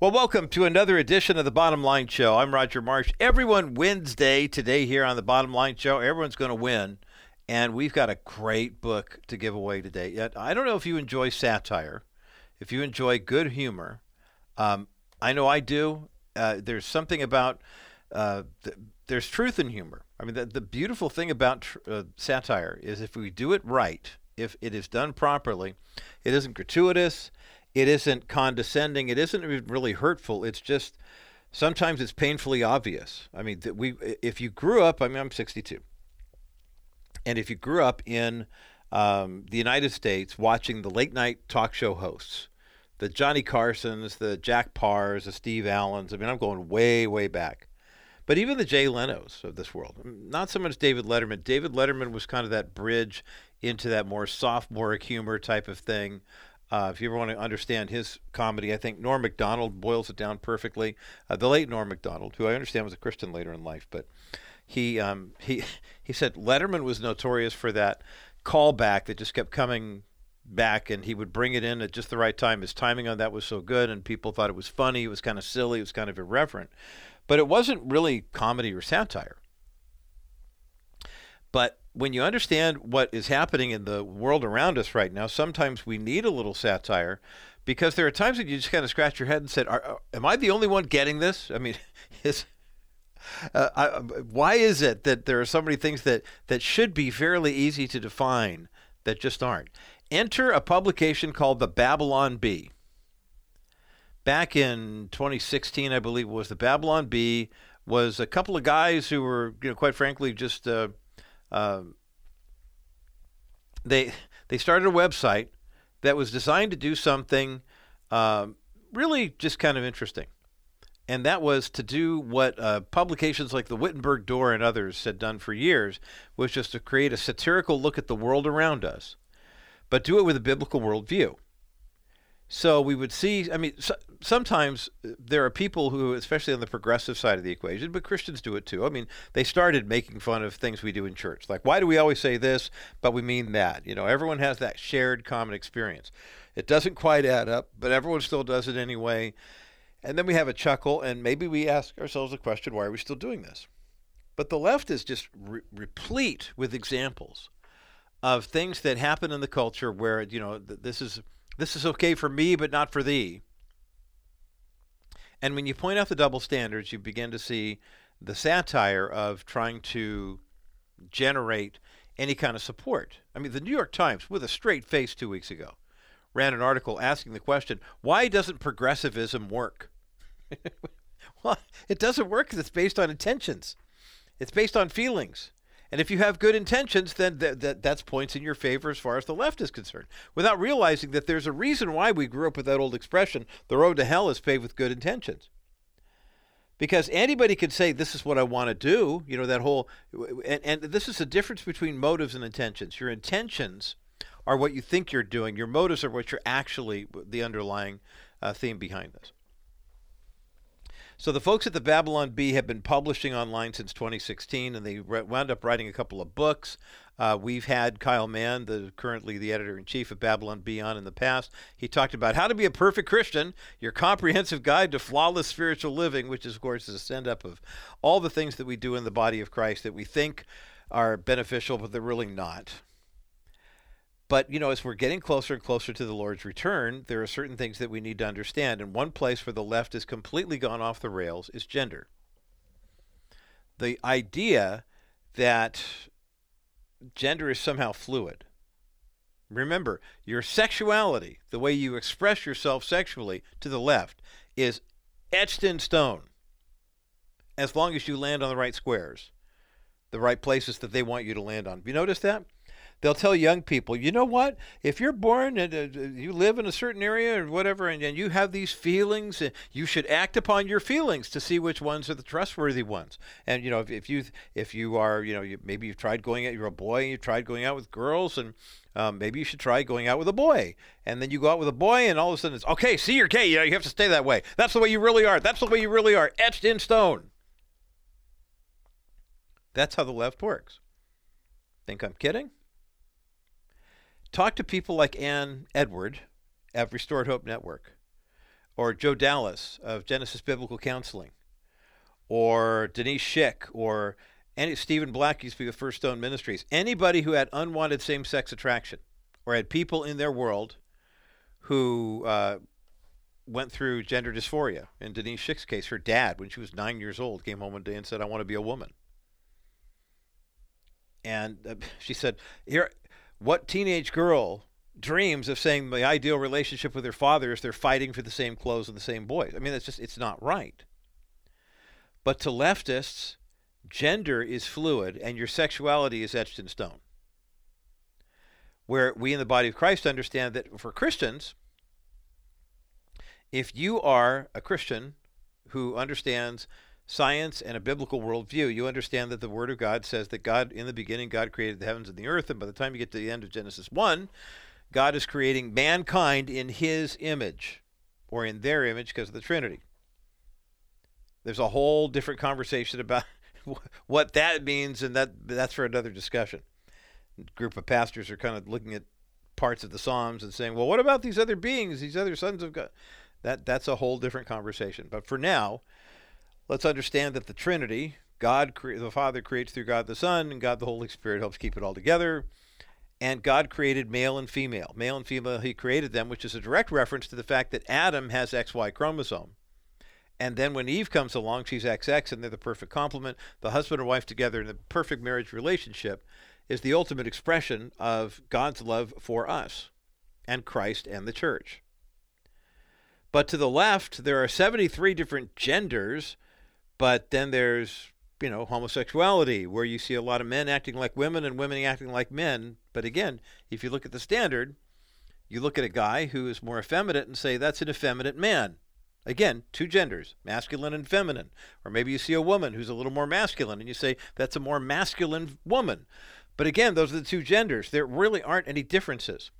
Well, welcome to another edition of the Bottom Line Show. I'm Roger Marsh. Everyone Wednesday today here on the Bottom Line Show. Everyone's going to win, and we've got a great book to give away today. I don't know if you enjoy satire, if you enjoy good humor. Um, I know I do. Uh, there's something about uh, th- there's truth in humor. I mean, the, the beautiful thing about tr- uh, satire is if we do it right, if it is done properly, it isn't gratuitous it isn't condescending. It isn't really hurtful. It's just sometimes it's painfully obvious. I mean, we if you grew up, I mean, I'm 62, and if you grew up in um, the United States watching the late night talk show hosts, the Johnny Carsons, the Jack Paars, the Steve Allens. I mean, I'm going way, way back. But even the Jay Leno's of this world, not so much David Letterman. David Letterman was kind of that bridge into that more sophomoric humor type of thing. Uh, if you ever want to understand his comedy, I think Norm Macdonald boils it down perfectly. Uh, the late Norm Macdonald, who I understand was a Christian later in life, but he um, he he said Letterman was notorious for that callback that just kept coming back, and he would bring it in at just the right time. His timing on that was so good, and people thought it was funny. It was kind of silly. It was kind of irreverent, but it wasn't really comedy or satire. But when you understand what is happening in the world around us right now, sometimes we need a little satire because there are times when you just kind of scratch your head and said, "Am I the only one getting this?" I mean, is uh, I, why is it that there are so many things that that should be fairly easy to define that just aren't? Enter a publication called the Babylon Bee. Back in 2016, I believe was the Babylon Bee was a couple of guys who were, you know, quite frankly, just uh, um, they they started a website that was designed to do something um, really just kind of interesting, and that was to do what uh, publications like the Wittenberg Door and others had done for years, was just to create a satirical look at the world around us, but do it with a biblical worldview. So we would see, I mean, so, sometimes uh, there are people who, especially on the progressive side of the equation, but Christians do it too. I mean, they started making fun of things we do in church. Like, why do we always say this, but we mean that? You know, everyone has that shared common experience. It doesn't quite add up, but everyone still does it anyway. And then we have a chuckle, and maybe we ask ourselves the question, why are we still doing this? But the left is just re- replete with examples of things that happen in the culture where, you know, this is this is okay for me, but not for thee. And when you point out the double standards, you begin to see the satire of trying to generate any kind of support. I mean, the New York Times, with a straight face two weeks ago, ran an article asking the question why doesn't progressivism work? well, it doesn't work because it's based on intentions, it's based on feelings. And if you have good intentions, then th- th- that's points in your favor as far as the left is concerned, without realizing that there's a reason why we grew up with that old expression the road to hell is paved with good intentions. Because anybody could say, This is what I want to do, you know, that whole, and, and this is the difference between motives and intentions. Your intentions are what you think you're doing, your motives are what you're actually, the underlying uh, theme behind this. So the folks at the Babylon Bee have been publishing online since 2016, and they wound up writing a couple of books. Uh, we've had Kyle Mann, the currently the editor in chief of Babylon Bee, on in the past. He talked about how to be a perfect Christian, your comprehensive guide to flawless spiritual living, which is, of course is a send up of all the things that we do in the body of Christ that we think are beneficial, but they're really not. But, you know, as we're getting closer and closer to the Lord's return, there are certain things that we need to understand. And one place where the left has completely gone off the rails is gender. The idea that gender is somehow fluid. Remember, your sexuality, the way you express yourself sexually to the left, is etched in stone as long as you land on the right squares, the right places that they want you to land on. Have you noticed that? They'll tell young people, you know what? If you're born and uh, you live in a certain area or whatever, and, and you have these feelings, uh, you should act upon your feelings to see which ones are the trustworthy ones. And you know, if, if you if you are, you know, you, maybe you've tried going out, you're a boy, and you've tried going out with girls, and um, maybe you should try going out with a boy. And then you go out with a boy, and all of a sudden it's okay. See, you're gay. You know, you have to stay that way. That's the way you really are. That's the way you really are, etched in stone. That's how the left works. Think I'm kidding? Talk to people like Ann Edward at Restored Hope Network. or Joe Dallas of Genesis Biblical Counseling, or Denise Schick, or any Stephen Black used to be with First Stone Ministries. Anybody who had unwanted same-sex attraction, or had people in their world who uh, went through gender dysphoria. In Denise Schick's case, her dad, when she was nine years old, came home one day and said, "I want to be a woman." And uh, she said, "Here, what teenage girl dreams of saying the ideal relationship with her father is they're fighting for the same clothes and the same boys. I mean, it's just it's not right. But to leftists, gender is fluid and your sexuality is etched in stone. Where we in the body of Christ understand that for Christians, if you are a Christian who understands science and a biblical worldview, you understand that the Word of God says that God, in the beginning, God created the heavens and the earth, and by the time you get to the end of Genesis 1, God is creating mankind in his image, or in their image because of the Trinity. There's a whole different conversation about what that means, and that that's for another discussion. A group of pastors are kind of looking at parts of the Psalms and saying, "Well, what about these other beings, these other sons of God?" That that's a whole different conversation. But for now, let's understand that the Trinity, God, the Father creates through God the Son, and God the Holy Spirit helps keep it all together. And God created male and female. Male and female, He created them, which is a direct reference to the fact that Adam has XY chromosome. And then when Eve comes along, she's XX, and they're the perfect complement. The husband and wife together in the perfect marriage relationship is the ultimate expression of God's love for us and Christ and the church. But to the left, there are 73 different genders, but then there's you know, homosexuality, where you see a lot of men acting like women and women acting like men. But again, if you look at the standard, you look at a guy who is more effeminate and say that's an effeminate man. Again, two genders, masculine and feminine. Or maybe you see a woman who's a little more masculine and you say that's a more masculine woman. But again, those are the two genders. There really aren't any differences.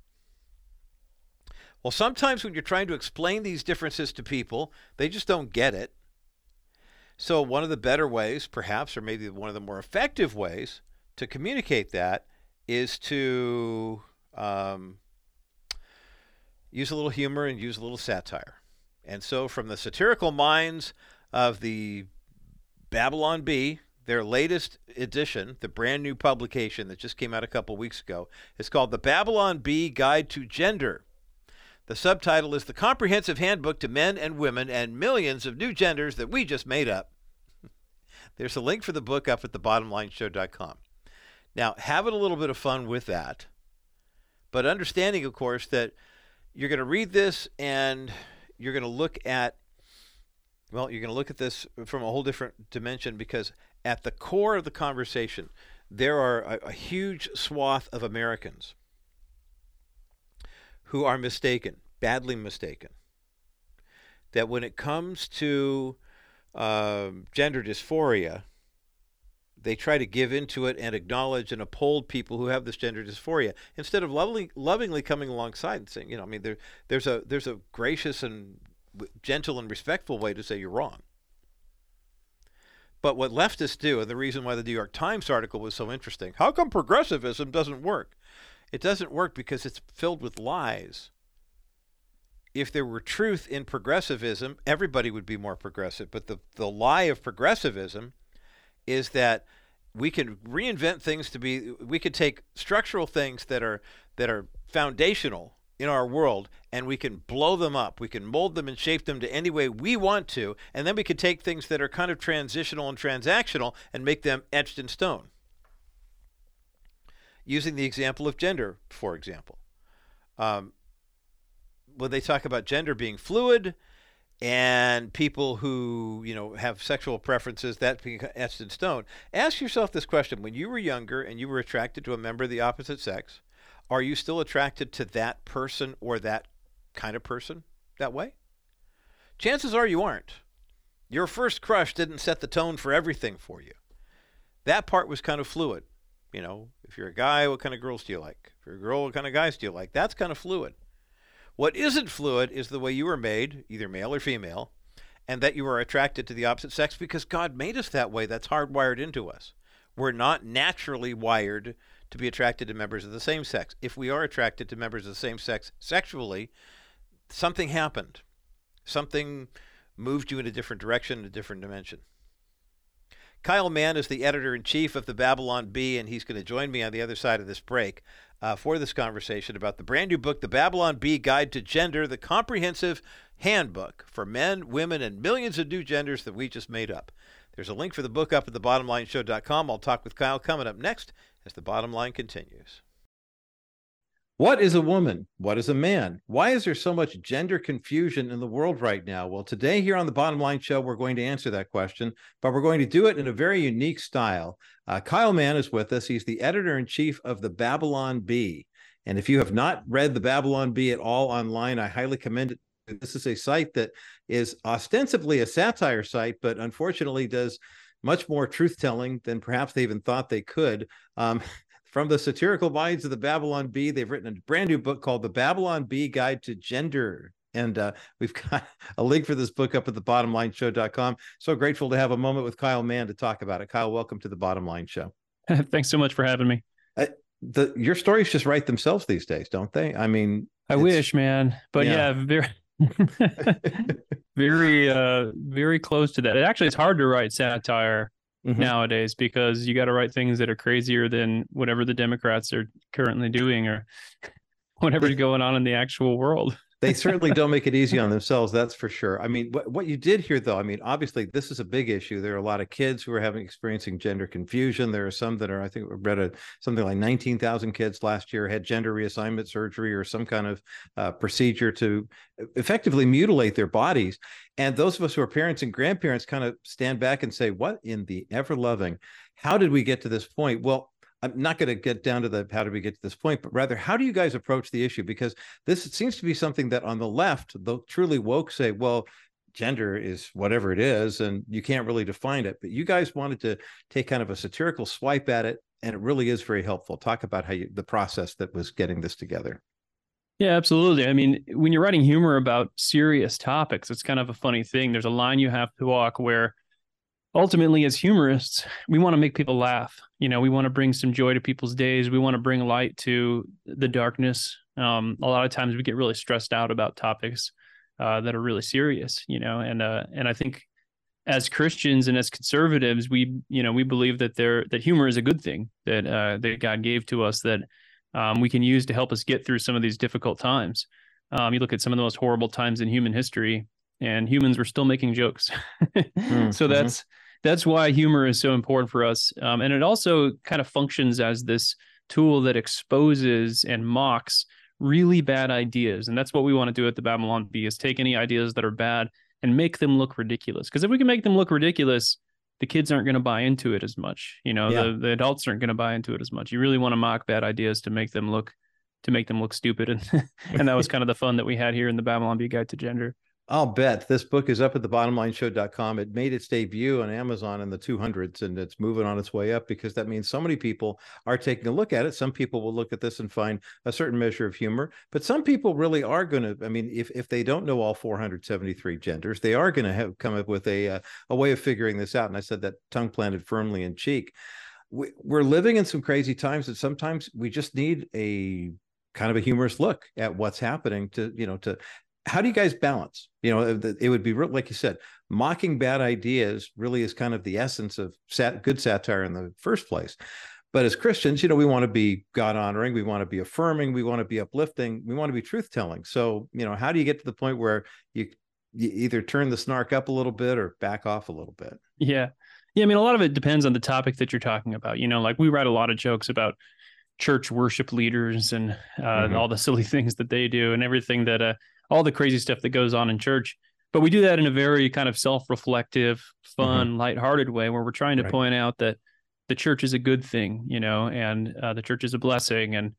Well, sometimes when you're trying to explain these differences to people, they just don't get it. So, one of the better ways, perhaps, or maybe one of the more effective ways to communicate that is to um, use a little humor and use a little satire. And so, from the satirical minds of the Babylon Bee, their latest edition, the brand new publication that just came out a couple weeks ago, is called The Babylon Bee Guide to Gender. The subtitle is The Comprehensive Handbook to Men and Women and Millions of New Genders That We Just Made Up. There's a link for the book up at thebottomlineshow.com. Now, having a little bit of fun with that, but understanding, of course, that you're going to read this and you're going to look at, well, you're going to look at this from a whole different dimension because at the core of the conversation, there are a, a huge swath of Americans who are mistaken, badly mistaken. That when it comes to uh, gender dysphoria, they try to give into it and acknowledge and uphold people who have this gender dysphoria instead of lovingly, lovingly coming alongside and saying, you know, I mean, there, there's a there's a gracious and gentle and respectful way to say you're wrong. But what leftists do, and the reason why the New York Times article was so interesting, how come progressivism doesn't work? It doesn't work because it's filled with lies. If there were truth in progressivism, everybody would be more progressive. But the, the lie of progressivism is that we can reinvent things to be we could take structural things that are that are foundational in our world and we can blow them up. We can mold them and shape them to any way we want to, and then we can take things that are kind of transitional and transactional and make them etched in stone using the example of gender, for example. Um, when they talk about gender being fluid and people who you know have sexual preferences that being etched in stone, ask yourself this question: When you were younger and you were attracted to a member of the opposite sex, are you still attracted to that person or that kind of person that way? Chances are you aren't. Your first crush didn't set the tone for everything for you. That part was kind of fluid. You know, if you're a guy, what kind of girls do you like? If you're a girl, what kind of guys do you like? That's kind of fluid. What isn't fluid is the way you were made, either male or female, and that you are attracted to the opposite sex because God made us that way. That's hardwired into us. We're not naturally wired to be attracted to members of the same sex. If we are attracted to members of the same sex sexually, something happened. something moved you in a different direction, a different dimension. Kyle Mann is the editor in chief of the Babylon Bee, and he's going to join me on the other side of this break uh, for this conversation about the brand new book, The Babylon Bee Guide to Gender, the comprehensive handbook for men, women, and millions of new genders that we just made up. There's a link for the book up at thebottomlineshow.com. I'll talk with Kyle coming up next as the bottom line continues. What is a woman? What is a man? Why is there so much gender confusion in the world right now? Well, today here on the Bottom Line Show, we're going to answer that question, but we're going to do it in a very unique style. Uh, Kyle Mann is with us. He's the editor in chief of the Babylon Bee. And if you have not read the Babylon Bee at all online, I highly commend it. This is a site that is ostensibly a satire site, but unfortunately does much more truth telling than perhaps they even thought they could. Um, from the satirical minds of the Babylon Bee. They've written a brand new book called The Babylon Bee Guide to Gender. And uh, we've got a link for this book up at the bottomlineshow.com. So grateful to have a moment with Kyle Mann to talk about it. Kyle, welcome to the Bottom Line Show. Thanks so much for having me. Uh, the your stories just write themselves these days, don't they? I mean, I wish, man, but yeah, yeah very, very, uh, very close to that. It actually, it's hard to write satire mm-hmm. nowadays because you got to write things that are crazier than whatever the Democrats are currently doing or whatever's going on in the actual world they certainly don't make it easy on themselves that's for sure. I mean what, what you did here though i mean obviously this is a big issue. There are a lot of kids who are having experiencing gender confusion. There are some that are i think we read a, something like 19000 kids last year had gender reassignment surgery or some kind of uh, procedure to effectively mutilate their bodies. And those of us who are parents and grandparents kind of stand back and say what in the ever loving how did we get to this point? Well I'm not going to get down to the how did we get to this point, but rather how do you guys approach the issue? Because this seems to be something that on the left, the truly woke say, well, gender is whatever it is, and you can't really define it. But you guys wanted to take kind of a satirical swipe at it, and it really is very helpful. Talk about how you the process that was getting this together. Yeah, absolutely. I mean, when you're writing humor about serious topics, it's kind of a funny thing. There's a line you have to walk where ultimately as humorists we want to make people laugh you know we want to bring some joy to people's days we want to bring light to the darkness um, a lot of times we get really stressed out about topics uh, that are really serious you know and uh, and i think as christians and as conservatives we you know we believe that there that humor is a good thing that uh, that god gave to us that um, we can use to help us get through some of these difficult times um, you look at some of the most horrible times in human history and humans were still making jokes. mm, so that's mm-hmm. That's why humor is so important for us, um, and it also kind of functions as this tool that exposes and mocks really bad ideas, and that's what we want to do at the Babylon Bee is take any ideas that are bad and make them look ridiculous. Because if we can make them look ridiculous, the kids aren't going to buy into it as much. You know, yeah. the, the adults aren't going to buy into it as much. You really want to mock bad ideas to make them look to make them look stupid, and and that was kind of the fun that we had here in the Babylon Bee Guide to Gender. I'll bet this book is up at thebottomlineshow.com. It made its debut on Amazon in the 200s and it's moving on its way up because that means so many people are taking a look at it. Some people will look at this and find a certain measure of humor, but some people really are going to, I mean, if, if they don't know all 473 genders, they are going to have come up with a, uh, a way of figuring this out. And I said that tongue planted firmly in cheek. We, we're living in some crazy times that sometimes we just need a kind of a humorous look at what's happening to you know to how do you guys balance? You know, it would be like you said, mocking bad ideas really is kind of the essence of sat- good satire in the first place. But as Christians, you know, we want to be God honoring, we want to be affirming, we want to be uplifting, we want to be truth telling. So, you know, how do you get to the point where you you either turn the snark up a little bit or back off a little bit? Yeah. Yeah. I mean, a lot of it depends on the topic that you're talking about. You know, like we write a lot of jokes about church worship leaders and uh, mm-hmm. all the silly things that they do and everything that uh, all the crazy stuff that goes on in church. But we do that in a very kind of self-reflective, fun, mm-hmm. lighthearted way where we're trying to right. point out that the church is a good thing, you know, and uh, the church is a blessing and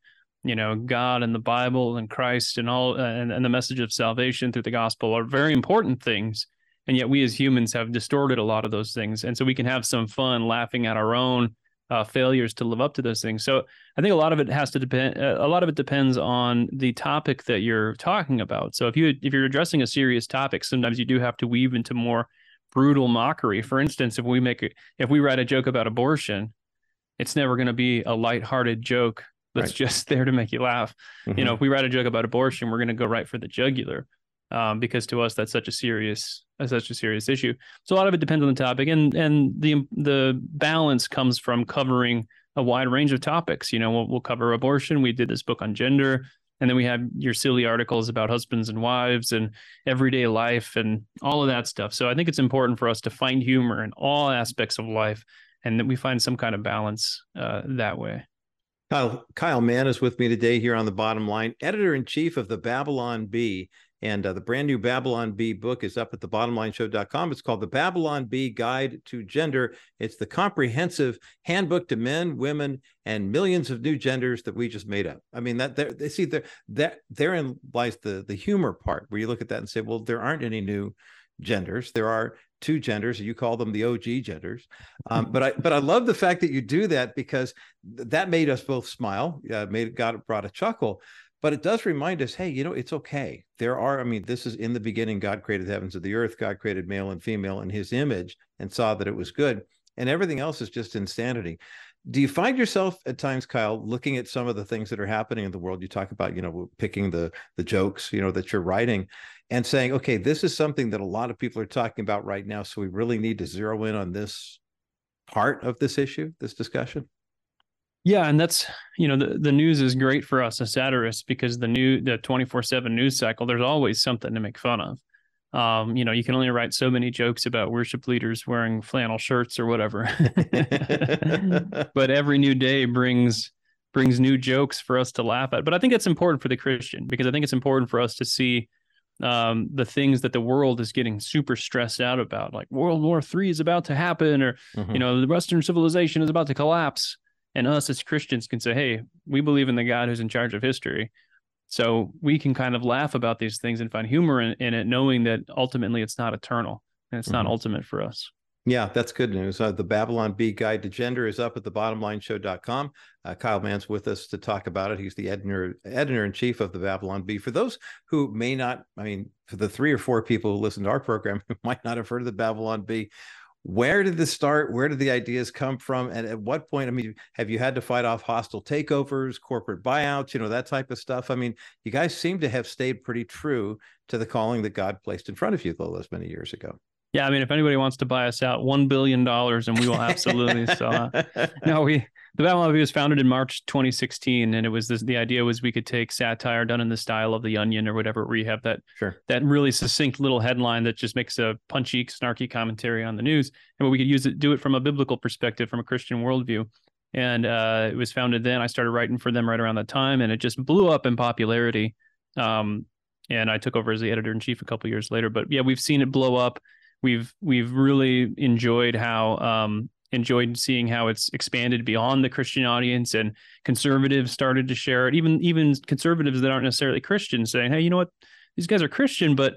you know god and the bible and christ and all uh, and, and the message of salvation through the gospel are very important things and yet we as humans have distorted a lot of those things and so we can have some fun laughing at our own uh, failures to live up to those things. So I think a lot of it has to depend. Uh, a lot of it depends on the topic that you're talking about. So if you if you're addressing a serious topic, sometimes you do have to weave into more brutal mockery. For instance, if we make a, if we write a joke about abortion, it's never going to be a lighthearted joke that's right. just there to make you laugh. Mm-hmm. You know, if we write a joke about abortion, we're going to go right for the jugular. um, because to us that's such a serious such a serious issue. So a lot of it depends on the topic, and and the the balance comes from covering a wide range of topics. You know, we'll, we'll cover abortion. We did this book on gender. And then we have your silly articles about husbands and wives and everyday life and all of that stuff. So I think it's important for us to find humor in all aspects of life and that we find some kind of balance uh, that way. Kyle, Kyle Mann is with me today here on the bottom line, editor in chief of the Babylon Bee. And uh, the brand new Babylon Bee book is up at thebottomlineshow.com. It's called The Babylon Bee Guide to Gender. It's the comprehensive handbook to men, women, and millions of new genders that we just made up. I mean, that they see there that therein lies the the humor part where you look at that and say, well, there aren't any new genders. There are two genders. You call them the OG genders. Um, but I but I love the fact that you do that because that made us both smile. Uh, made it got brought a chuckle but it does remind us hey you know it's okay. There are i mean this is in the beginning god created the heavens and the earth god created male and female in his image and saw that it was good and everything else is just insanity. Do you find yourself at times kyle looking at some of the things that are happening in the world? You talk about you know picking the the jokes you know that you're writing and saying okay this is something that a lot of people are talking about right now so we really need to zero in on this part of this issue this discussion yeah, and that's you know the, the news is great for us as satirists because the new the twenty four seven news cycle there's always something to make fun of. Um, you know, you can only write so many jokes about worship leaders wearing flannel shirts or whatever. but every new day brings brings new jokes for us to laugh at. But I think it's important for the Christian because I think it's important for us to see um, the things that the world is getting super stressed out about, like World War Three is about to happen, or mm-hmm. you know, the Western civilization is about to collapse and us as Christians can say, hey, we believe in the God who's in charge of history. So we can kind of laugh about these things and find humor in, in it, knowing that ultimately it's not eternal and it's mm-hmm. not ultimate for us. Yeah, that's good news. Uh, the Babylon Bee Guide to Gender is up at the bottomlineshow.com. Uh, Kyle Mann's with us to talk about it. He's the editor editor in chief of the Babylon Bee. For those who may not, I mean, for the three or four people who listen to our program who might not have heard of the Babylon Bee, where did this start? Where did the ideas come from? And at what point i mean have you had to fight off hostile takeovers corporate buyouts you know that type of stuff? I mean you guys seem to have stayed pretty true to the calling that god placed in front of you those many years ago. Yeah i mean if anybody wants to buy us out one billion dollars and we will absolutely sell no we the Babylon Bee was founded in March 2016, and it was this, the idea was we could take satire done in the style of The Onion or whatever, where you have that sure. that really succinct little headline that just makes a punchy, snarky commentary on the news, and we could use it, do it from a biblical perspective, from a Christian worldview. And uh, it was founded then. I started writing for them right around that time, and it just blew up in popularity. Um, and I took over as the editor in chief a couple years later. But yeah, we've seen it blow up. We've we've really enjoyed how um, enjoyed seeing how it's expanded beyond the Christian audience and conservatives started to share it. Even even conservatives that aren't necessarily Christian saying, "Hey, you know what? These guys are Christian, but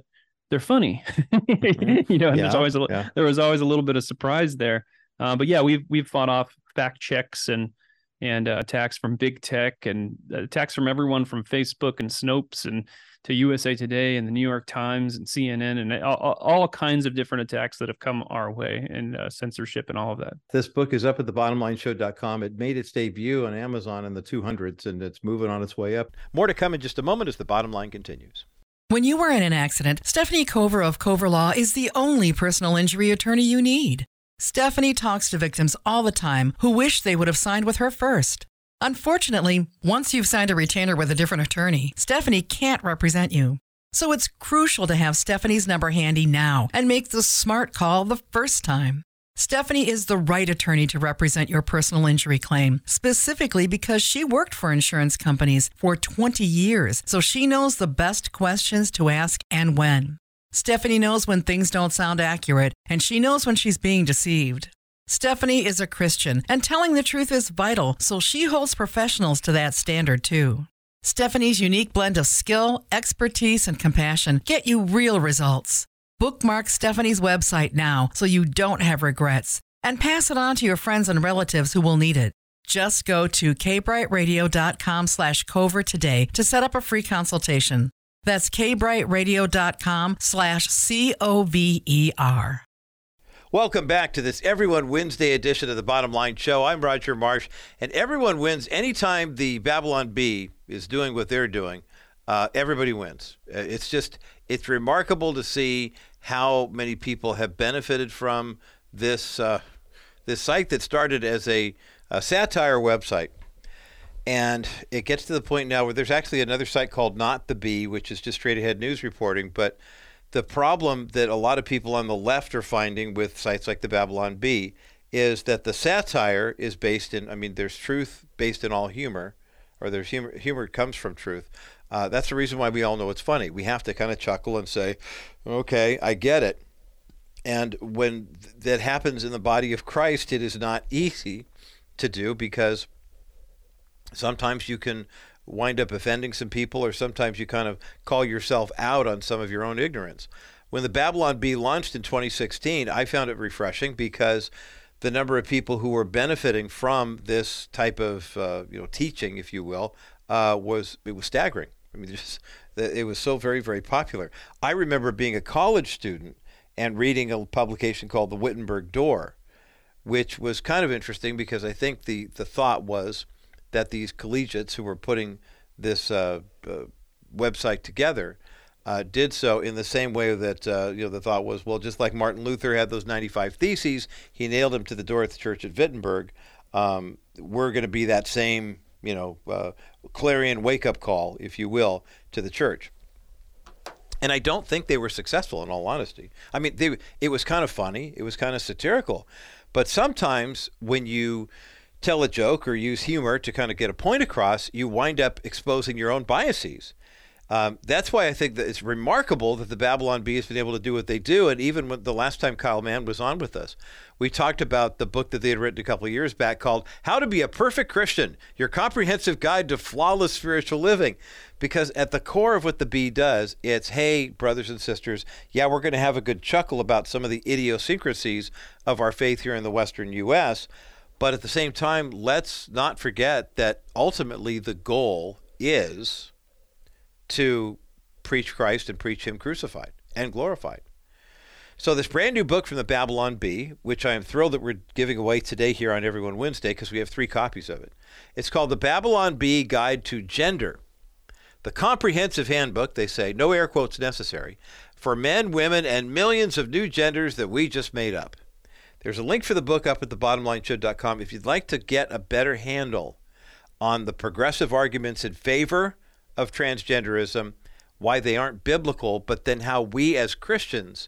they're funny." Mm-hmm. you know, and yeah, there's always a, yeah. there was always a little bit of surprise there. Uh, but yeah, we've we've fought off fact checks and and uh, attacks from big tech and attacks from everyone from Facebook and Snopes and to USA Today and the New York Times and CNN and all, all kinds of different attacks that have come our way and uh, censorship and all of that. This book is up at thebottomlineshow.com. It made its debut on Amazon in the 200s and it's moving on its way up. More to come in just a moment as the bottom line continues. When you were in an accident, Stephanie Cover of Cover Law is the only personal injury attorney you need. Stephanie talks to victims all the time who wish they would have signed with her first. Unfortunately, once you've signed a retainer with a different attorney, Stephanie can't represent you. So it's crucial to have Stephanie's number handy now and make the smart call the first time. Stephanie is the right attorney to represent your personal injury claim, specifically because she worked for insurance companies for 20 years, so she knows the best questions to ask and when. Stephanie knows when things don't sound accurate, and she knows when she's being deceived. Stephanie is a Christian, and telling the truth is vital, so she holds professionals to that standard too. Stephanie's unique blend of skill, expertise, and compassion get you real results. Bookmark Stephanie's website now so you don't have regrets, and pass it on to your friends and relatives who will need it. Just go to kbrightradio.com slash cover today to set up a free consultation. That's kbrightradio.com slash C-O-V-E-R. Welcome back to this Everyone Wednesday edition of the Bottom Line Show. I'm Roger Marsh, and everyone wins anytime the Babylon Bee is doing what they're doing. Uh, everybody wins. Uh, it's just it's remarkable to see how many people have benefited from this uh, this site that started as a, a satire website. And it gets to the point now where there's actually another site called Not the Bee, which is just straight ahead news reporting. But the problem that a lot of people on the left are finding with sites like the Babylon Bee is that the satire is based in, I mean, there's truth based in all humor, or there's humor, humor comes from truth. Uh, that's the reason why we all know it's funny. We have to kind of chuckle and say, okay, I get it. And when th- that happens in the body of Christ, it is not easy to do because sometimes you can wind up offending some people, or sometimes you kind of call yourself out on some of your own ignorance. When the Babylon Bee launched in 2016, I found it refreshing because the number of people who were benefiting from this type of uh, you know teaching, if you will, uh, was it was staggering. I mean, just it was so very very popular. I remember being a college student and reading a publication called the Wittenberg Door, which was kind of interesting because I think the the thought was that these collegiates who were putting this uh, uh, website together uh, did so in the same way that uh, you know the thought was well just like Martin Luther had those 95 theses he nailed them to the door at the church at Wittenberg um, we're going to be that same you know uh, clarion wake up call if you will to the church. And I don't think they were successful in all honesty. I mean they, it was kind of funny it was kind of satirical. But sometimes when you tell a joke or use humor to kind of get a point across you wind up exposing your own biases um, that's why I think that it's remarkable that the Babylon Bee has been able to do what they do. And even when the last time Kyle Mann was on with us, we talked about the book that they had written a couple of years back called How to Be a Perfect Christian Your Comprehensive Guide to Flawless Spiritual Living. Because at the core of what the bee does, it's hey, brothers and sisters, yeah, we're going to have a good chuckle about some of the idiosyncrasies of our faith here in the Western U.S. But at the same time, let's not forget that ultimately the goal is to preach Christ and preach Him crucified and glorified. So, this brand new book from the Babylon Bee, which I am thrilled that we're giving away today here on Everyone Wednesday because we have three copies of it. It's called The Babylon Bee Guide to Gender. The comprehensive handbook, they say, no air quotes necessary, for men, women, and millions of new genders that we just made up. There's a link for the book up at the thebottomlineshow.com if you'd like to get a better handle on the progressive arguments in favor of transgenderism, why they aren't biblical, but then how we as Christians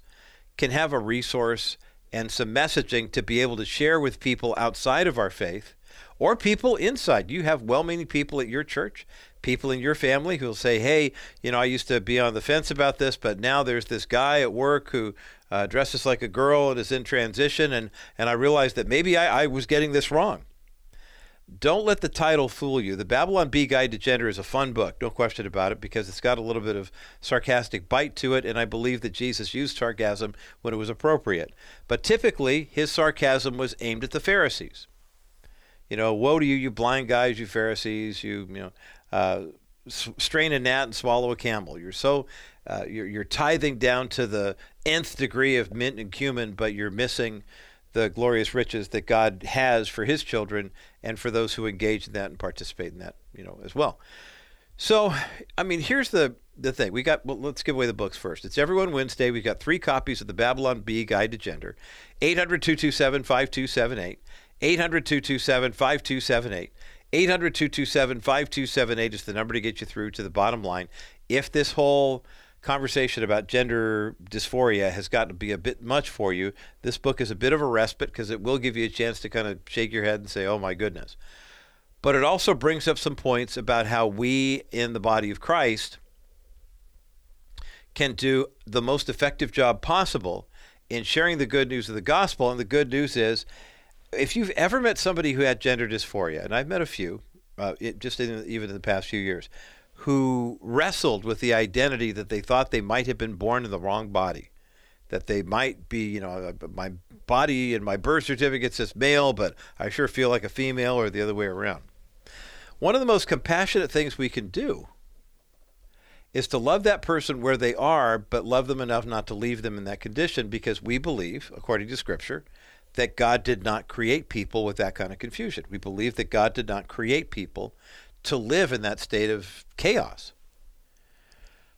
can have a resource and some messaging to be able to share with people outside of our faith or people inside. You have well meaning people at your church, people in your family who'll say, Hey, you know, I used to be on the fence about this, but now there's this guy at work who uh, dresses like a girl and is in transition, and, and I realized that maybe I, I was getting this wrong. Don't let the title fool you. The Babylon Bee Guide to Gender is a fun book, no question about it, because it's got a little bit of sarcastic bite to it, and I believe that Jesus used sarcasm when it was appropriate. But typically, his sarcasm was aimed at the Pharisees. You know, woe to you, you blind guys, you Pharisees, you, you know, uh, strain a gnat and swallow a camel. You're so, uh, you're, you're tithing down to the nth degree of mint and cumin, but you're missing the glorious riches that God has for his children and for those who engage in that and participate in that, you know, as well. So, I mean, here's the the thing. We got well, let's give away the books first. It's Everyone Wednesday. We've got 3 copies of the Babylon Bee Guide to Gender. 800-227-5278. 800-227-5278. 800-227-5278 is the number to get you through to the bottom line. If this whole conversation about gender dysphoria has got to be a bit much for you, this book is a bit of a respite because it will give you a chance to kind of shake your head and say, oh my goodness. But it also brings up some points about how we in the body of Christ can do the most effective job possible in sharing the good news of the gospel. And the good news is, if you've ever met somebody who had gender dysphoria, and I've met a few, uh, it, just in, even in the past few years, who wrestled with the identity that they thought they might have been born in the wrong body. That they might be, you know, uh, my body and my birth certificate says male, but I sure feel like a female or the other way around. One of the most compassionate things we can do is to love that person where they are, but love them enough not to leave them in that condition because we believe, according to Scripture, that God did not create people with that kind of confusion. We believe that God did not create people to live in that state of chaos.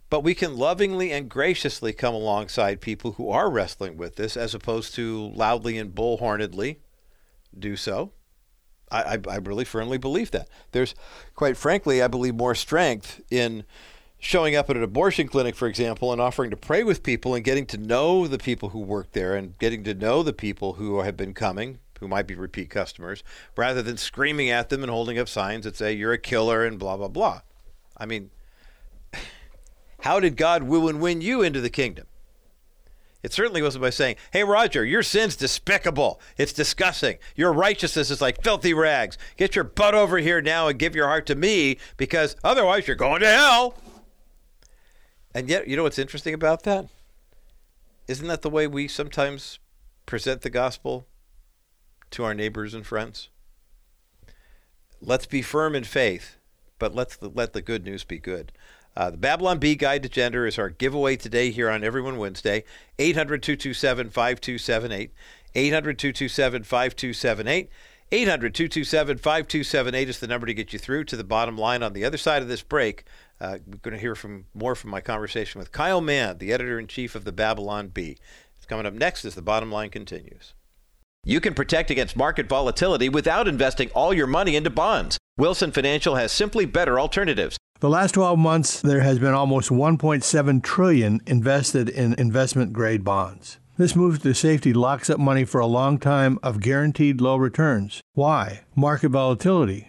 but we can lovingly and graciously come alongside people who are wrestling with this as opposed to loudly and bullhornedly do so. I, I, I really firmly believe that. There's, quite frankly, I believe more strength in showing up at an abortion clinic, for example, and offering to pray with people and getting to know the people who work there and getting to know the people who have been coming, who might be repeat customers, rather than screaming at them and holding up signs that say, you're a killer and blah, blah, blah. I mean, how did God woo and win you into the kingdom? It certainly wasn't by saying, Hey, Roger, your sin's despicable. It's disgusting. Your righteousness is like filthy rags. Get your butt over here now and give your heart to me because otherwise you're going to hell. And yet, you know what's interesting about that? Isn't that the way we sometimes present the gospel to our neighbors and friends? Let's be firm in faith, but let's let the good news be good. Uh, the Babylon Bee Guide to Gender is our giveaway today here on Everyone Wednesday. 800 227 5278. 800 227 5278. 800 227 5278 is the number to get you through to the bottom line. On the other side of this break, uh, we're going to hear from more from my conversation with Kyle Mann, the editor in chief of the Babylon Bee. It's coming up next as the bottom line continues. You can protect against market volatility without investing all your money into bonds. Wilson Financial has simply better alternatives. The last 12 months there has been almost 1.7 trillion invested in investment grade bonds. This move to safety locks up money for a long time of guaranteed low returns. Why? Market volatility.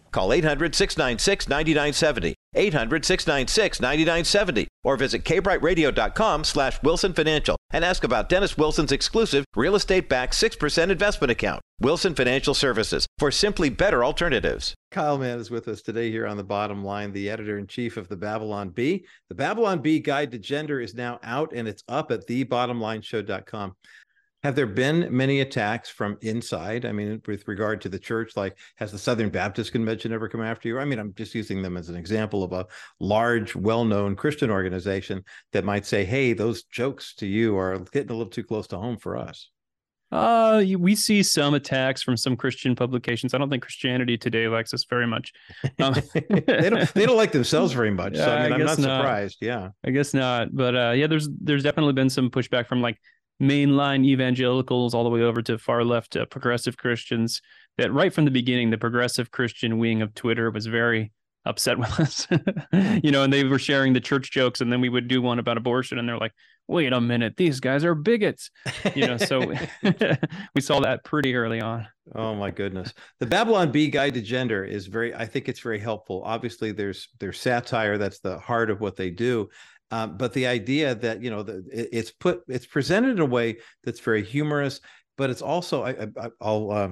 Call 800 696 9970. 800 696 9970 or visit kbrightradio.com slash wilson financial and ask about dennis wilson's exclusive real estate backed 6% investment account. Wilson financial services for simply better alternatives. Kyle mann is with us today here on the bottom line the editor-in-chief of the babylon bee. The babylon bee guide to gender is now out and it's up at thebottomlineshow.com have there been many attacks from inside? I mean, with regard to the church, like has the Southern Baptist Convention ever come after you? I mean, I'm just using them as an example of a large, well known Christian organization that might say, hey, those jokes to you are getting a little too close to home for us. Uh, we see some attacks from some Christian publications. I don't think Christianity Today likes us very much. Um, they don't. They don't like themselves very much. Yeah, so I mean, I am not, not surprised. Yeah, I guess not. But uh, yeah, there's there's definitely been some pushback from like mainline evangelicals all the way over to far left uh, progressive Christians that right from the beginning, the progressive Christian wing of Twitter was very upset with us, you know, and they were sharing the church jokes. And then we would do one about abortion and they're like, wait a minute, these guys are bigots, you know, so we saw that pretty early on. Oh my goodness. The Babylon Bee Guide to Gender is very, I think it's very helpful. Obviously there's, there's satire. That's the heart of what they do. Um, but the idea that you know the, it, it's put it's presented in a way that's very humorous, but it's also I, will uh,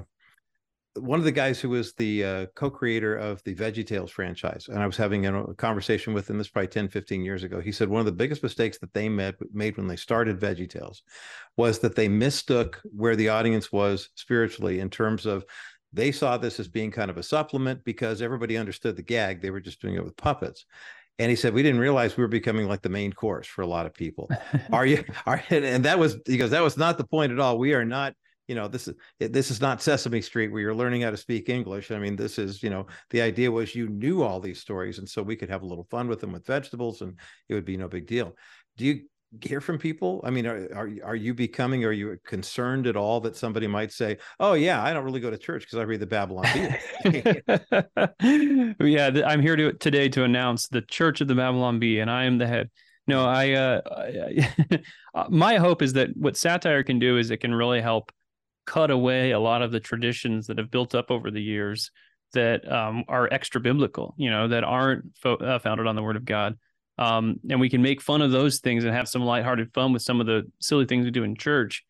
one of the guys who was the uh, co-creator of the VeggieTales franchise, and I was having a conversation with him this probably 10, 15 years ago. He said one of the biggest mistakes that they made, made when they started VeggieTales was that they mistook where the audience was spiritually in terms of they saw this as being kind of a supplement because everybody understood the gag. They were just doing it with puppets. And he said, we didn't realize we were becoming like the main course for a lot of people. are you? Are, and that was, he goes, that was not the point at all. We are not, you know, this is, this is not Sesame Street where you're learning how to speak English. I mean, this is, you know, the idea was you knew all these stories. And so we could have a little fun with them with vegetables and it would be no big deal. Do you, hear from people? I mean, are, are are you becoming? Are you concerned at all that somebody might say, "Oh yeah, I don't really go to church because I read the Babylon Bee." yeah, I'm here to today to announce the Church of the Babylon Bee, and I am the head. No, I, uh, I uh, my hope is that what satire can do is it can really help cut away a lot of the traditions that have built up over the years that um, are extra biblical, you know, that aren't fo- uh, founded on the Word of God um, and we can make fun of those things and have some lighthearted fun with some of the silly things we do in church.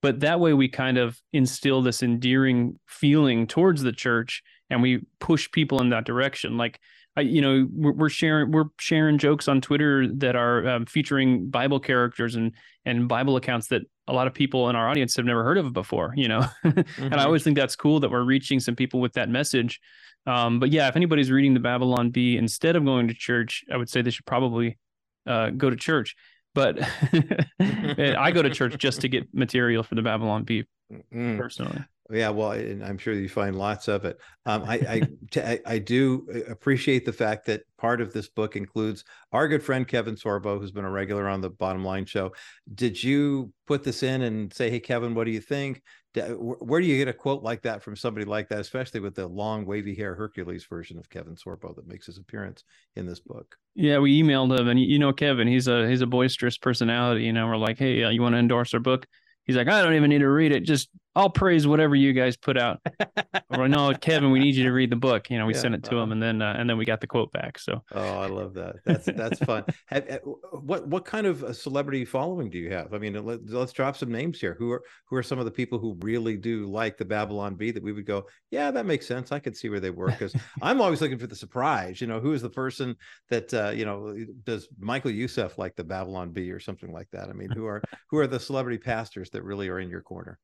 But that way, we kind of instill this endearing feeling towards the church, and we push people in that direction. Like I, you know, we're, we're, sharing we're sharing jokes on Twitter that are um, featuring Bible characters and and Bible accounts that a lot of people in our audience have never heard of before. You know, mm-hmm. and I mm-hmm. always think that's cool that we're reaching some people with that message. Um, but yeah, if anybody's reading the Babylon Bee instead of going to church, I would say they should probably uh, go to church. But I go to church just to get material for the Babylon Bee mm. personally. Yeah, well, and I'm sure you find lots of it. Um, I, I, I do appreciate the fact that part of this book includes our good friend Kevin Sorbo, who's been a regular on the Bottom Line Show. Did you put this in and say, "Hey, Kevin, what do you think?" Where do you get a quote like that from somebody like that, especially with the long, wavy hair Hercules version of Kevin Sorbo that makes his appearance in this book? Yeah, we emailed him, and you know, Kevin, he's a he's a boisterous personality. You know, we're like, "Hey, uh, you want to endorse our book?" He's like, I don't even need to read it. Just I'll praise whatever you guys put out. or no, Kevin, we need you to read the book. You know, we yeah, sent it to uh, him, and then uh, and then we got the quote back. So oh, I love that. That's that's fun. Have, uh, what what kind of a celebrity following do you have? I mean, let, us drop some names here. Who are who are some of the people who really do like the Babylon Bee that we would go, yeah, that makes sense. I could see where they work because I'm always looking for the surprise. You know, who is the person that uh, you know does Michael Youssef like the Babylon Bee or something like that? I mean, who are who are the celebrity pastors that really are in your corner?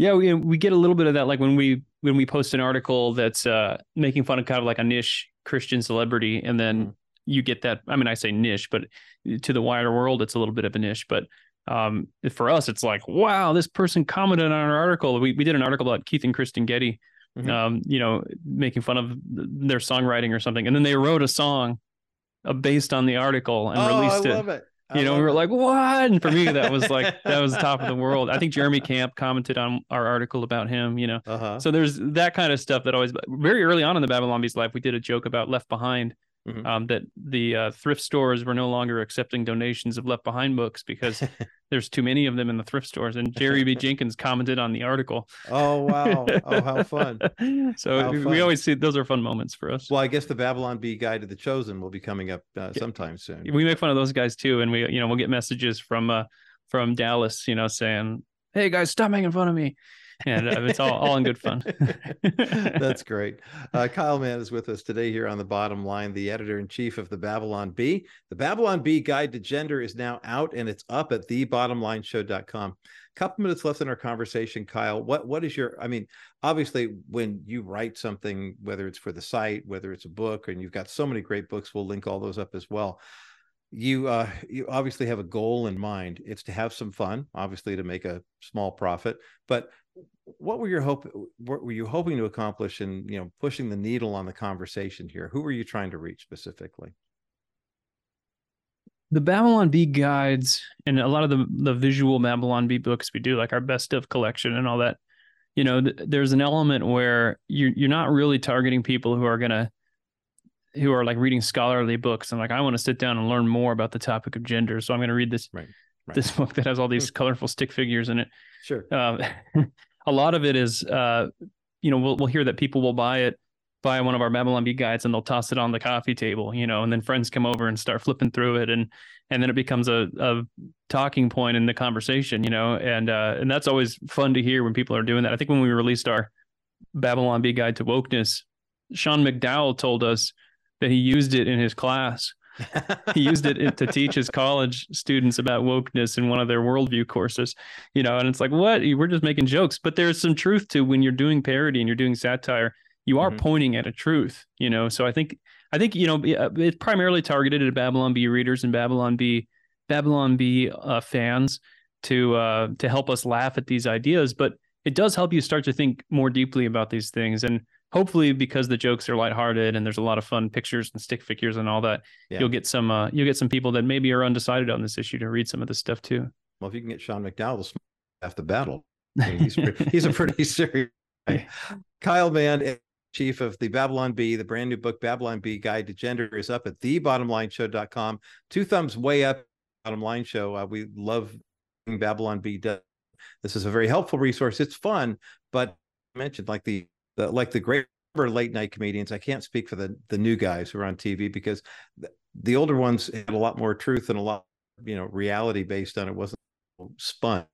Yeah, we we get a little bit of that, like when we when we post an article that's uh, making fun of kind of like a niche Christian celebrity, and then mm-hmm. you get that. I mean, I say niche, but to the wider world, it's a little bit of a niche. But um, for us, it's like, wow, this person commented on our article. We we did an article about Keith and Kristen Getty, mm-hmm. um, you know, making fun of their songwriting or something, and then they wrote a song uh, based on the article and oh, released I it. Love it you know, we were like, what? And for me, that was like, that was the top of the world. I think Jeremy Camp commented on our article about him, you know. Uh-huh. So there's that kind of stuff that always, very early on in the Babylon Bee's life, we did a joke about Left Behind mm-hmm. um, that the uh, thrift stores were no longer accepting donations of Left Behind books because there's too many of them in the thrift stores. And Jerry B. Jenkins commented on the article. Oh wow! Oh how fun! so how we, fun. we, always see those are fun moments for us. Well, I guess the Babylon Bee Guide to the Chosen will be coming up uh, sometime soon. We make fun of those guys too, and we you know we'll get messages from uh, from Dallas, you know, saying, "Hey guys, stop making fun of me." And it's all, all in good fun. That's great. Uh, Kyle Mann is with us today here on the bottom line, the editor in chief of the Babylon Bee. The Babylon Bee Guide to Gender is now out and it's up at thebottomlineshow.com. A couple minutes left in our conversation, Kyle. What what is your? I mean, obviously, when you write something, whether it's for the site, whether it's a book, and you've got so many great books, we'll link all those up as well you uh you obviously have a goal in mind it's to have some fun obviously to make a small profit but what were your hope what were you hoping to accomplish in you know pushing the needle on the conversation here? Who were you trying to reach specifically? The babylon bee guides and a lot of the the visual babylon bee books we do like our best of collection and all that you know th- there's an element where you're you're not really targeting people who are going to who are like reading scholarly books and like I want to sit down and learn more about the topic of gender. So I'm going to read this right, right. this book that has all these colorful stick figures in it. Sure. Um, a lot of it is, uh, you know, we'll we'll hear that people will buy it, buy one of our Babylon Bee guides, and they'll toss it on the coffee table, you know, and then friends come over and start flipping through it, and and then it becomes a, a talking point in the conversation, you know, and uh, and that's always fun to hear when people are doing that. I think when we released our Babylon Bee guide to wokeness, Sean McDowell told us that he used it in his class. he used it to teach his college students about wokeness in one of their worldview courses, you know, and it's like, what? We're just making jokes. But there's some truth to when you're doing parody and you're doing satire, you are mm-hmm. pointing at a truth, you know. So I think, I think, you know, it's primarily targeted at Babylon Bee readers and Babylon Bee, Babylon Bee uh, fans to uh, to help us laugh at these ideas. But it does help you start to think more deeply about these things. And hopefully because the jokes are lighthearted and there's a lot of fun pictures and stick figures and all that, yeah. you'll get some uh, you'll get some people that maybe are undecided on this issue to read some of this stuff too. Well, if you can get Sean McDowell to the battle, I mean, he's pretty, he's a pretty serious. Guy. Kyle Mann, chief of the Babylon Bee, the brand new book Babylon Bee Guide to Gender is up at thebottomlineshow.com. Two thumbs way up. Bottom Line Show. Uh, we love Babylon Bee. Does. This is a very helpful resource. It's fun, but I mentioned like the the, like the great late night comedians. I can't speak for the the new guys who are on TV because the, the older ones had a lot more truth and a lot you know reality based on it wasn't spun.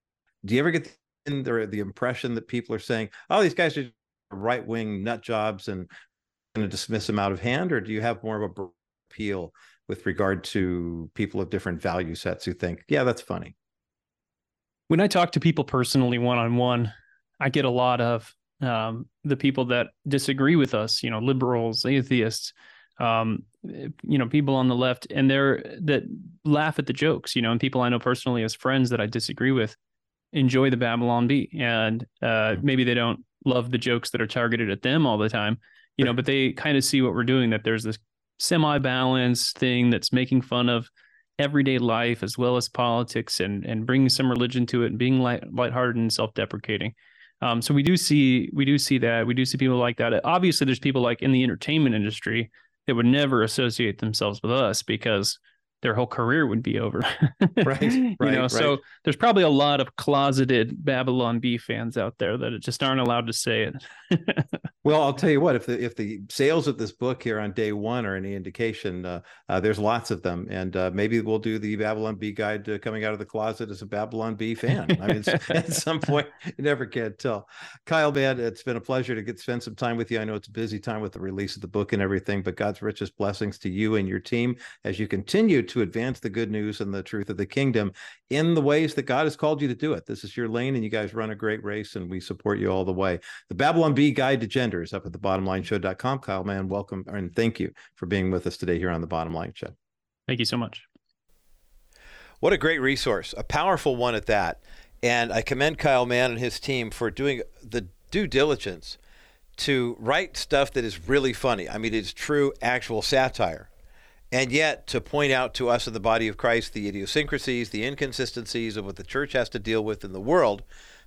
Do you ever get the the impression that people are saying, "Oh, these guys are right wing nut jobs," and to dismiss them out of hand, or do you have more of a appeal with regard to people of different value sets who think, yeah, that's funny? When I talk to people personally one on one, I get a lot of um, the people that disagree with us, you know, liberals, atheists, um, you know, people on the left, and they're that laugh at the jokes, you know, and people I know personally as friends that I disagree with enjoy the Babylon Bee, and uh, maybe they don't love the jokes that are targeted at them all the time, you know, but they kind of see what we're doing. That there's this semi-balanced thing that's making fun of everyday life as well as politics and and bringing some religion to it and being light lighthearted and self-deprecating. Um, so we do see we do see that we do see people like that. Obviously, there's people like in the entertainment industry that would never associate themselves with us because their whole career would be over. right. you right, know, right. so there's probably a lot of closeted Babylon Bee fans out there that just aren't allowed to say it. well, I'll tell you what, if the if the sales of this book here on day one are any indication, uh, uh, there's lots of them, and uh, maybe we'll do the Babylon Bee guide to coming out of the closet as a Babylon Bee fan. I mean, at some point, you never can tell. Kyle Mann, it's been a pleasure to get spend some time with you. I know it's a busy time with the release of the book and everything, but God's richest blessings to you and your team as you continue to advance the good news and the truth of the kingdom in the ways that God has called you to do it. This is your lane, and you guys run a great race, and we support you all the way. The Babylon Bee Guide to Gender is up at the thebottomlineshow.com. Kyle Mann, welcome and thank you for being with us today here on the Bottom Line Show. Thank you so much. What a great resource, a powerful one at that. And I commend Kyle Mann and his team for doing the due diligence to write stuff that is really funny. I mean, it's true, actual satire and yet to point out to us in the body of Christ the idiosyncrasies, the inconsistencies of what the church has to deal with in the world,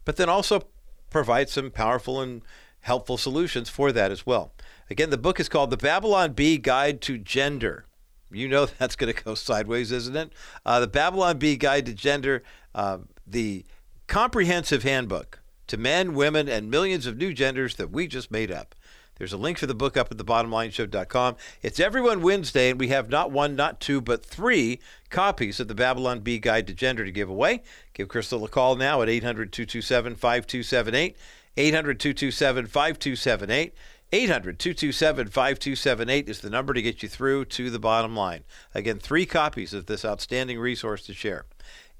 but then also provide some powerful and helpful solutions for that as well. Again, the book is called The Babylon Bee Guide to Gender. You know that's going to go sideways, isn't it? Uh, the Babylon Bee Guide to Gender, uh, the comprehensive handbook to men, women, and millions of new genders that we just made up. There's a link for the book up at the thebottomlineshow.com. It's Everyone Wednesday, and we have not one, not two, but three copies of the Babylon Bee Guide to Gender to give away. Give Crystal a call now at 800 227 5278. 800 227 5278. 800 227 5278 is the number to get you through to the bottom line. Again, three copies of this outstanding resource to share.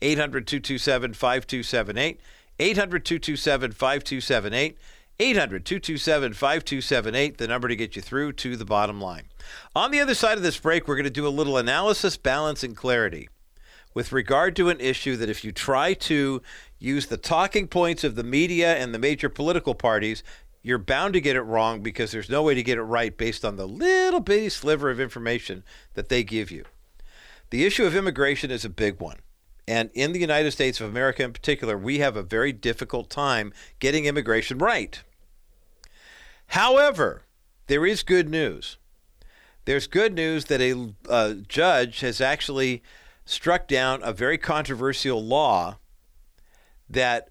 800 227 5278. 800 227 5278. 800 227 5278, the number to get you through to the bottom line. On the other side of this break, we're going to do a little analysis, balance, and clarity with regard to an issue that if you try to use the talking points of the media and the major political parties, you're bound to get it wrong because there's no way to get it right based on the little bitty sliver of information that they give you. The issue of immigration is a big one. And in the United States of America in particular, we have a very difficult time getting immigration right. However, there is good news. There's good news that a uh, judge has actually struck down a very controversial law that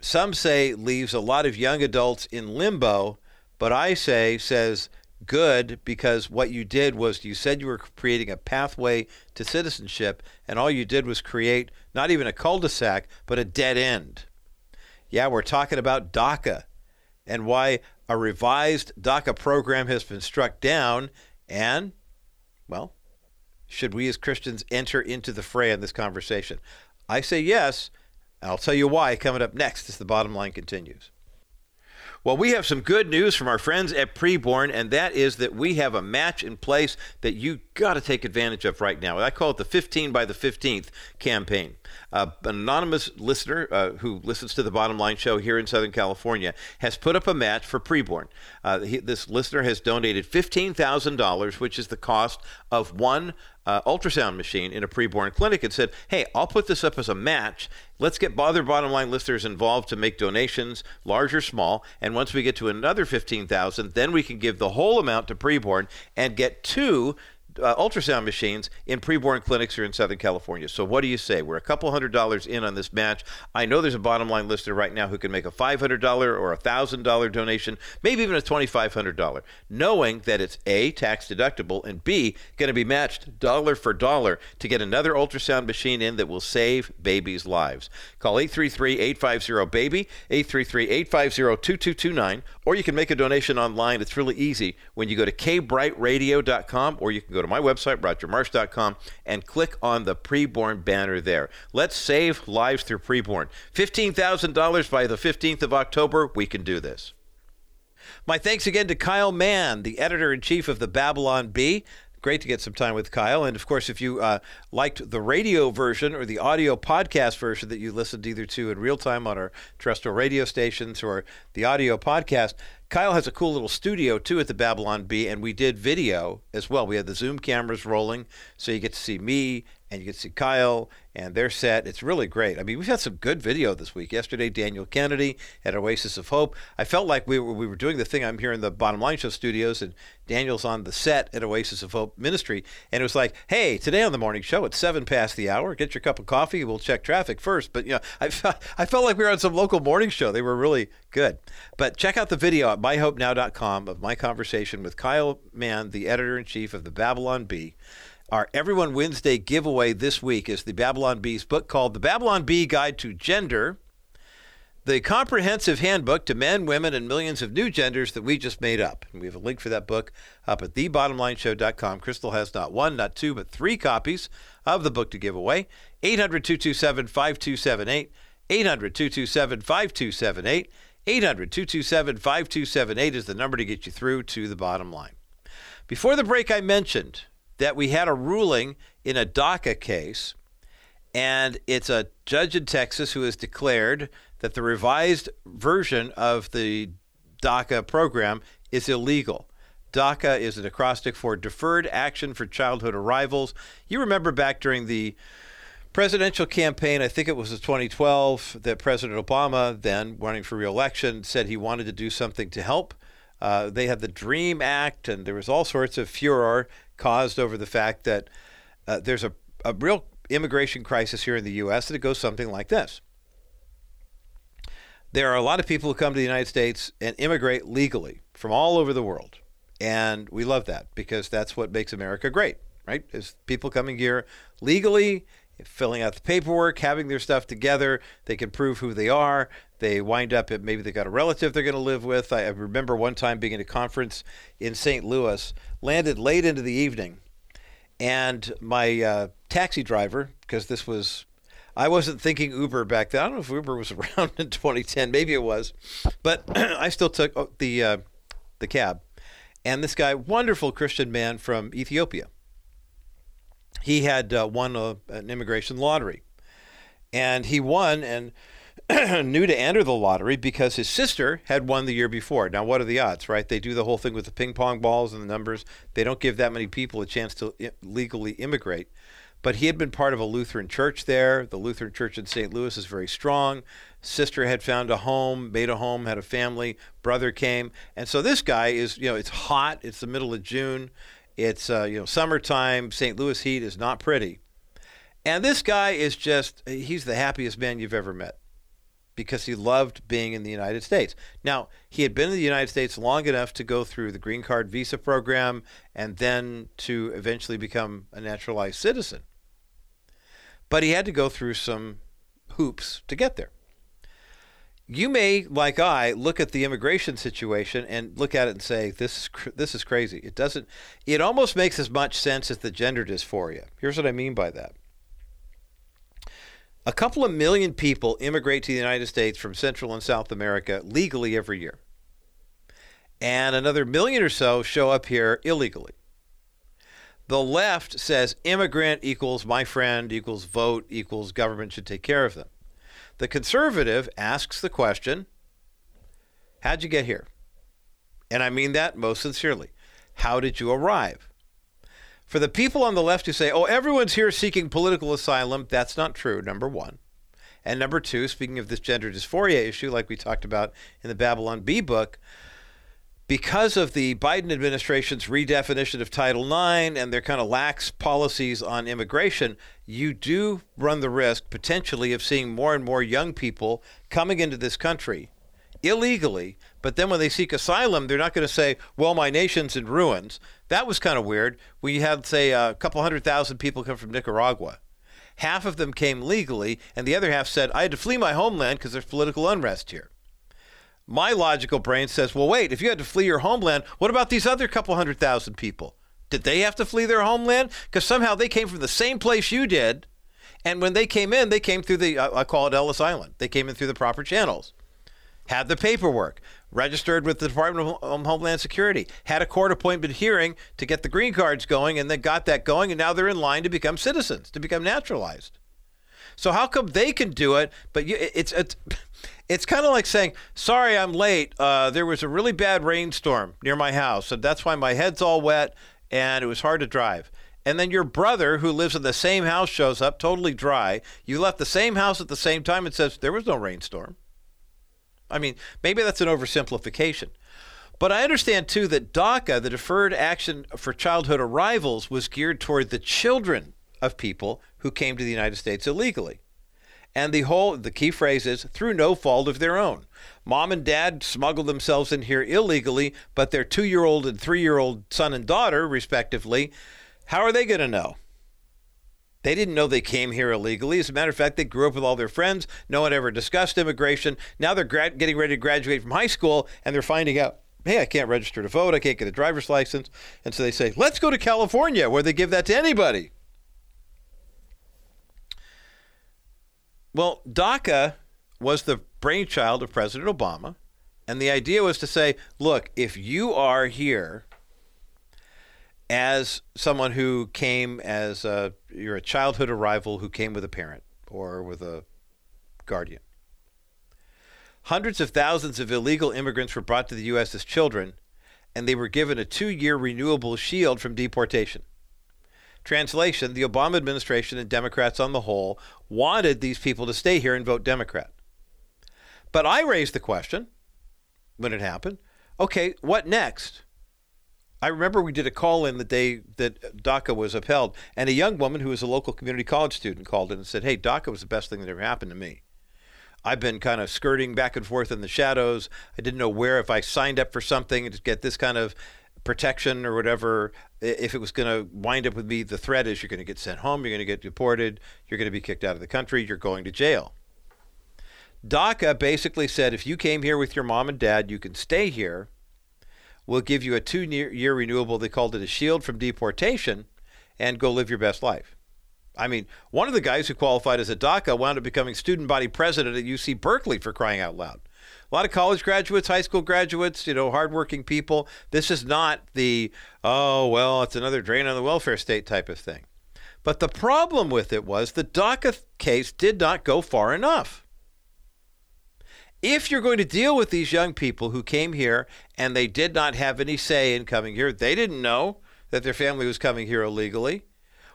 some say leaves a lot of young adults in limbo, but I say says good because what you did was you said you were creating a pathway to citizenship, and all you did was create not even a cul de sac, but a dead end. Yeah, we're talking about DACA and why a revised DACA program has been struck down. And, well, should we as Christians enter into the fray in this conversation? I say yes. And I'll tell you why coming up next as the bottom line continues. Well, we have some good news from our friends at Preborn, and that is that we have a match in place that you got to take advantage of right now. I call it the 15 by the 15th campaign. Uh, an anonymous listener uh, who listens to the Bottom Line Show here in Southern California has put up a match for Preborn. Uh, he, this listener has donated $15,000, which is the cost of one uh, ultrasound machine in a preborn clinic and said, Hey, I'll put this up as a match. Let's get other bottom line listeners involved to make donations, large or small. And once we get to another 15,000, then we can give the whole amount to preborn and get two uh, ultrasound machines in preborn clinics here in Southern California. So what do you say? We're a couple hundred dollars in on this match. I know there's a bottom line listener right now who can make a $500 or a $1,000 donation, maybe even a $2,500, knowing that it's A, tax deductible, and B, going to be matched dollar for dollar to get another ultrasound machine in that will save babies' lives. Call 833-850-BABY, 833-850-2229, or you can make a donation online. It's really easy when you go to kbrightradio.com or you can go to my website, rogermarsh.com, and click on the preborn banner there. Let's save lives through preborn. $15,000 by the 15th of October. We can do this. My thanks again to Kyle Mann, the editor in chief of the Babylon Bee great to get some time with Kyle. And of course, if you uh, liked the radio version or the audio podcast version that you listened either to in real time on our terrestrial radio stations or the audio podcast, Kyle has a cool little studio too at the Babylon Bee, and we did video as well. We had the Zoom cameras rolling, so you get to see me and you can see Kyle and their set. It's really great. I mean, we've had some good video this week. Yesterday, Daniel Kennedy at Oasis of Hope. I felt like we were, we were doing the thing. I'm here in the Bottom Line Show studios, and Daniel's on the set at Oasis of Hope Ministry. And it was like, hey, today on the morning show, it's seven past the hour. Get your cup of coffee. We'll check traffic first. But, you know, I, felt, I felt like we were on some local morning show. They were really good. But check out the video at myhopenow.com of my conversation with Kyle Mann, the editor in chief of the Babylon Bee. Our Everyone Wednesday giveaway this week is the Babylon Bee's book called The Babylon Bee Guide to Gender, the comprehensive handbook to men, women, and millions of new genders that we just made up. And we have a link for that book up at thebottomlineshow.com. Crystal has not one, not two, but three copies of the book to give away. 800 227 5278. 800 227 5278. 800 227 5278 is the number to get you through to the bottom line. Before the break, I mentioned that we had a ruling in a DACA case, and it's a judge in Texas who has declared that the revised version of the DACA program is illegal. DACA is an acrostic for Deferred Action for Childhood Arrivals. You remember back during the presidential campaign, I think it was 2012, that President Obama, then running for reelection, said he wanted to do something to help. Uh, they had the DREAM Act, and there was all sorts of furor caused over the fact that uh, there's a, a real immigration crisis here in the U.S. that it goes something like this. There are a lot of people who come to the United States and immigrate legally from all over the world. And we love that because that's what makes America great, right? Is people coming here legally, filling out the paperwork, having their stuff together. They can prove who they are. They wind up at maybe they got a relative they're going to live with. I, I remember one time being at a conference in St. Louis, landed late into the evening, and my uh, taxi driver, because this was, I wasn't thinking Uber back then. I don't know if Uber was around in 2010. Maybe it was, but I still took oh, the uh, the cab, and this guy, wonderful Christian man from Ethiopia. He had uh, won a, an immigration lottery, and he won and knew to enter the lottery because his sister had won the year before. Now, what are the odds, right? They do the whole thing with the ping pong balls and the numbers. They don't give that many people a chance to legally immigrate. But he had been part of a Lutheran church there. The Lutheran church in St. Louis is very strong. Sister had found a home, made a home, had a family. Brother came, and so this guy is, you know, it's hot. It's the middle of June. It's uh, you know summertime. St. Louis heat is not pretty, and this guy is just—he's the happiest man you've ever met because he loved being in the United States. Now, he had been in the United States long enough to go through the green card visa program and then to eventually become a naturalized citizen. But he had to go through some hoops to get there. You may, like I, look at the immigration situation and look at it and say, "This is cr- this is crazy." It doesn't. It almost makes as much sense as the gender dysphoria. Here's what I mean by that a couple of million people immigrate to the United States from Central and South America legally every year. And another million or so show up here illegally. The left says immigrant equals my friend equals vote equals government should take care of them. The conservative asks the question How'd you get here? And I mean that most sincerely. How did you arrive? For the people on the left who say, oh, everyone's here seeking political asylum, that's not true, number one. And number two, speaking of this gender dysphoria issue, like we talked about in the Babylon Bee book, because of the Biden administration's redefinition of Title IX and their kind of lax policies on immigration, you do run the risk potentially of seeing more and more young people coming into this country illegally. But then when they seek asylum, they're not going to say, well, my nation's in ruins. That was kind of weird. We had, say, a couple hundred thousand people come from Nicaragua. Half of them came legally, and the other half said, I had to flee my homeland because there's political unrest here. My logical brain says, well, wait, if you had to flee your homeland, what about these other couple hundred thousand people? Did they have to flee their homeland? Because somehow they came from the same place you did. And when they came in, they came through the, uh, I call it Ellis Island. They came in through the proper channels. Had the paperwork, registered with the Department of Homeland Security, had a court appointment hearing to get the green cards going, and then got that going, and now they're in line to become citizens, to become naturalized. So how come they can do it, but you, it's it's it's kind of like saying, "Sorry, I'm late. Uh, there was a really bad rainstorm near my house, and that's why my head's all wet, and it was hard to drive." And then your brother, who lives in the same house, shows up totally dry. You left the same house at the same time and says, There was no rainstorm. I mean, maybe that's an oversimplification. But I understand too that DACA, the Deferred Action for Childhood Arrivals, was geared toward the children of people who came to the United States illegally. And the whole the key phrase is through no fault of their own. Mom and dad smuggled themselves in here illegally, but their 2-year-old and 3-year-old son and daughter respectively, how are they going to know? They didn't know they came here illegally. As a matter of fact, they grew up with all their friends. No one ever discussed immigration. Now they're gra- getting ready to graduate from high school and they're finding out, hey, I can't register to vote. I can't get a driver's license. And so they say, let's go to California where they give that to anybody. Well, DACA was the brainchild of President Obama. And the idea was to say, look, if you are here as someone who came as a, you're a childhood arrival who came with a parent or with a guardian. Hundreds of thousands of illegal immigrants were brought to the U.S. as children, and they were given a two year renewable shield from deportation. Translation The Obama administration and Democrats on the whole wanted these people to stay here and vote Democrat. But I raised the question when it happened okay, what next? I remember we did a call in the day that DACA was upheld, and a young woman who was a local community college student called in and said, Hey, DACA was the best thing that ever happened to me. I've been kind of skirting back and forth in the shadows. I didn't know where, if I signed up for something to get this kind of protection or whatever, if it was going to wind up with me, the threat is you're going to get sent home, you're going to get deported, you're going to be kicked out of the country, you're going to jail. DACA basically said if you came here with your mom and dad, you can stay here will give you a two year renewable. They called it a shield from deportation and go live your best life. I mean, one of the guys who qualified as a DACA wound up becoming student body president at UC Berkeley for crying out loud. A lot of college graduates, high school graduates, you know, hardworking people. This is not the, oh, well, it's another drain on the welfare state type of thing. But the problem with it was the DACA case did not go far enough if you're going to deal with these young people who came here and they did not have any say in coming here, they didn't know that their family was coming here illegally.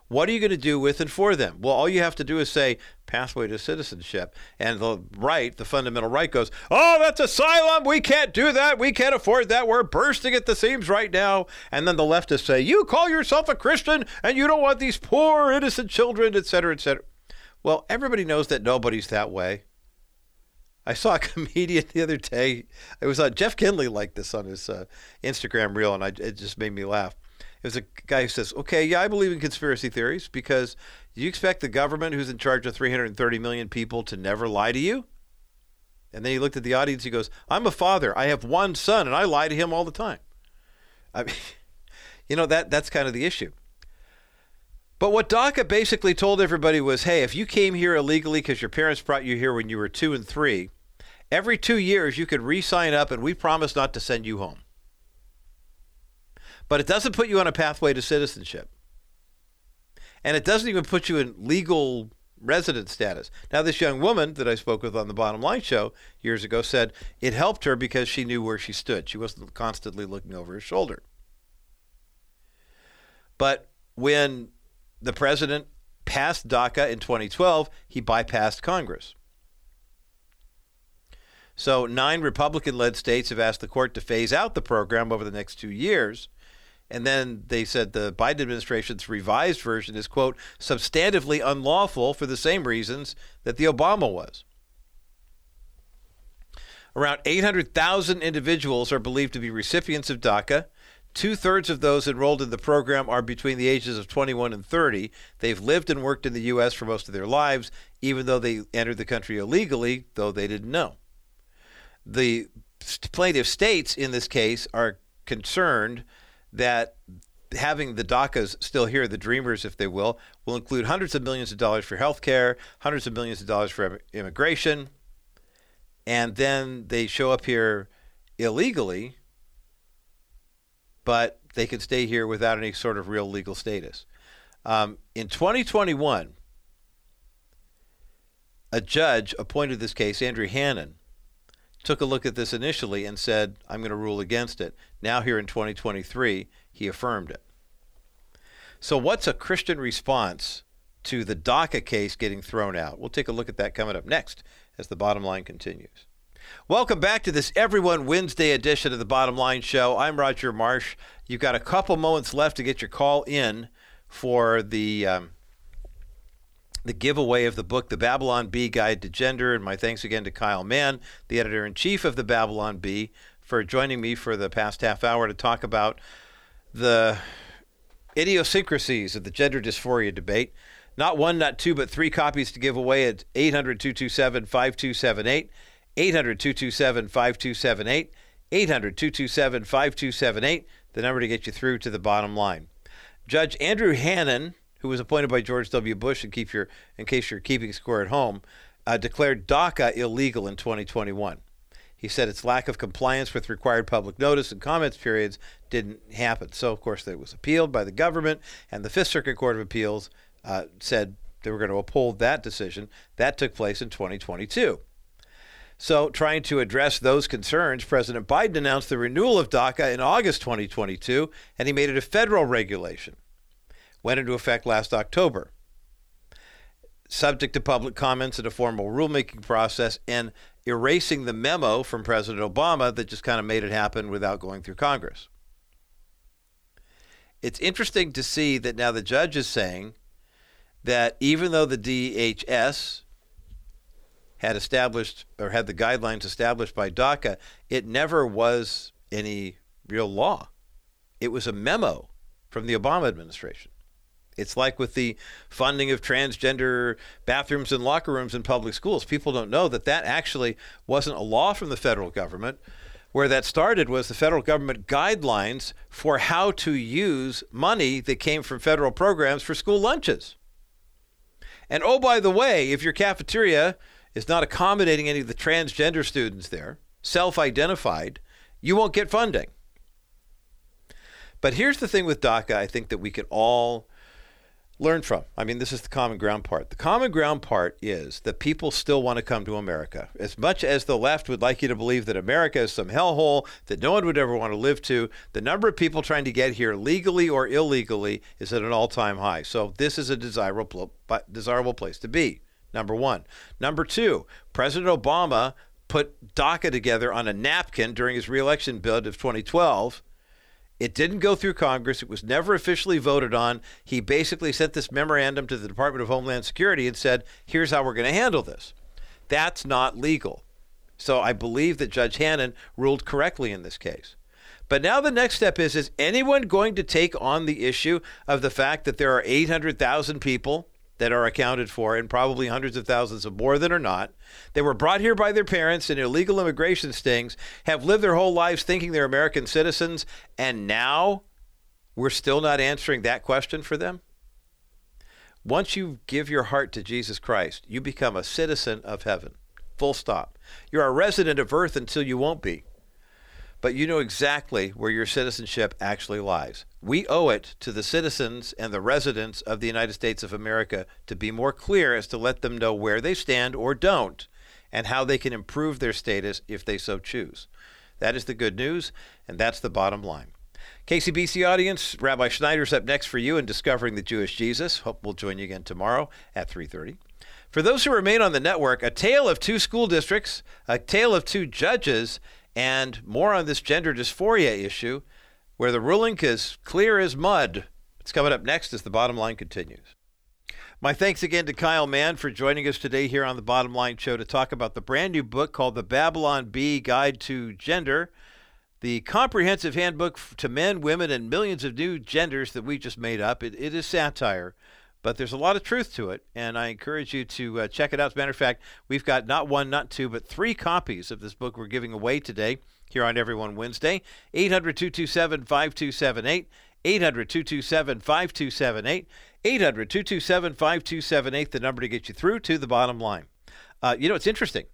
What are you going to do with and for them? Well, all you have to do is say pathway to citizenship. And the right, the fundamental right, goes, Oh, that's asylum. We can't do that. We can't afford that. We're bursting at the seams right now. And then the leftists say, You call yourself a Christian and you don't want these poor, innocent children, et cetera, et cetera. Well, everybody knows that nobody's that way. I saw a comedian the other day. It was uh, Jeff Kinley liked this on his uh, Instagram reel, and I, it just made me laugh. It was a guy who says, "Okay, yeah, I believe in conspiracy theories because you expect the government, who's in charge of 330 million people, to never lie to you?" And then he looked at the audience. He goes, "I'm a father. I have one son, and I lie to him all the time." I mean, you know that that's kind of the issue. But what DACA basically told everybody was, "Hey, if you came here illegally because your parents brought you here when you were two and three, Every two years, you could re sign up, and we promise not to send you home. But it doesn't put you on a pathway to citizenship. And it doesn't even put you in legal resident status. Now, this young woman that I spoke with on the Bottom Line show years ago said it helped her because she knew where she stood. She wasn't constantly looking over her shoulder. But when the president passed DACA in 2012, he bypassed Congress. So, nine Republican led states have asked the court to phase out the program over the next two years. And then they said the Biden administration's revised version is, quote, substantively unlawful for the same reasons that the Obama was. Around 800,000 individuals are believed to be recipients of DACA. Two thirds of those enrolled in the program are between the ages of 21 and 30. They've lived and worked in the U.S. for most of their lives, even though they entered the country illegally, though they didn't know. The plaintiff states in this case are concerned that having the DACAs still here, the dreamers, if they will, will include hundreds of millions of dollars for health care, hundreds of millions of dollars for immigration, and then they show up here illegally, but they can stay here without any sort of real legal status. Um, in 2021, a judge appointed this case, Andrew Hanen, took a look at this initially and said, I'm going to rule against it. Now, here in 2023, he affirmed it. So, what's a Christian response to the DACA case getting thrown out? We'll take a look at that coming up next as the bottom line continues. Welcome back to this Everyone Wednesday edition of the Bottom Line Show. I'm Roger Marsh. You've got a couple moments left to get your call in for the um, the giveaway of the book, The Babylon Bee Guide to Gender. And my thanks again to Kyle Mann, the editor in chief of The Babylon Bee, for joining me for the past half hour to talk about the idiosyncrasies of the gender dysphoria debate. Not one, not two, but three copies to give away at 800 227 5278. 800 227 5278. 800 227 5278, the number to get you through to the bottom line. Judge Andrew Hanen who was appointed by George W. Bush, and keep your, in case you're keeping score at home, uh, declared DACA illegal in 2021. He said its lack of compliance with required public notice and comments periods didn't happen. So, of course, that was appealed by the government, and the Fifth Circuit Court of Appeals uh, said they were going to uphold that decision. That took place in 2022. So, trying to address those concerns, President Biden announced the renewal of DACA in August 2022, and he made it a federal regulation went into effect last October. Subject to public comments and a formal rulemaking process, and erasing the memo from President Obama that just kind of made it happen without going through Congress. It's interesting to see that now the judge is saying that even though the DHS had established or had the guidelines established by DACA, it never was any real law. It was a memo from the Obama administration. It's like with the funding of transgender bathrooms and locker rooms in public schools. People don't know that that actually wasn't a law from the federal government. Where that started was the federal government guidelines for how to use money that came from federal programs for school lunches. And oh, by the way, if your cafeteria is not accommodating any of the transgender students there, self identified, you won't get funding. But here's the thing with DACA I think that we can all learn from. I mean, this is the common ground part. The common ground part is that people still want to come to America. As much as the left would like you to believe that America is some hellhole that no one would ever want to live to, the number of people trying to get here legally or illegally is at an all-time high. So this is a desirable desirable place to be. Number 1. Number 2, President Obama put DACA together on a napkin during his reelection bid of 2012 it didn't go through Congress. It was never officially voted on. He basically sent this memorandum to the Department of Homeland Security and said, here's how we're going to handle this. That's not legal. So I believe that Judge Hanen ruled correctly in this case. But now the next step is is anyone going to take on the issue of the fact that there are 800,000 people that are accounted for, and probably hundreds of thousands of more that are not. They were brought here by their parents in illegal immigration stings, have lived their whole lives thinking they're American citizens, and now we're still not answering that question for them? Once you give your heart to Jesus Christ, you become a citizen of heaven. Full stop. You're a resident of earth until you won't be but you know exactly where your citizenship actually lies. We owe it to the citizens and the residents of the United States of America to be more clear as to let them know where they stand or don't and how they can improve their status if they so choose. That is the good news, and that's the bottom line. KCBC audience, Rabbi Schneider's up next for you in Discovering the Jewish Jesus. Hope we'll join you again tomorrow at 3:30. For those who remain on the network, a tale of two school districts, a tale of two judges, and more on this gender dysphoria issue, where the ruling is clear as mud. It's coming up next as the bottom line continues. My thanks again to Kyle Mann for joining us today here on the Bottom Line Show to talk about the brand new book called The Babylon Bee Guide to Gender, the comprehensive handbook to men, women, and millions of new genders that we just made up. it, it is satire but there's a lot of truth to it, and I encourage you to uh, check it out. As a matter of fact, we've got not one, not two, but three copies of this book we're giving away today here on Everyone Wednesday. 800 227 5278. 800 227 5278. 800 227 5278, the number to get you through to the bottom line. Uh, you know, it's interesting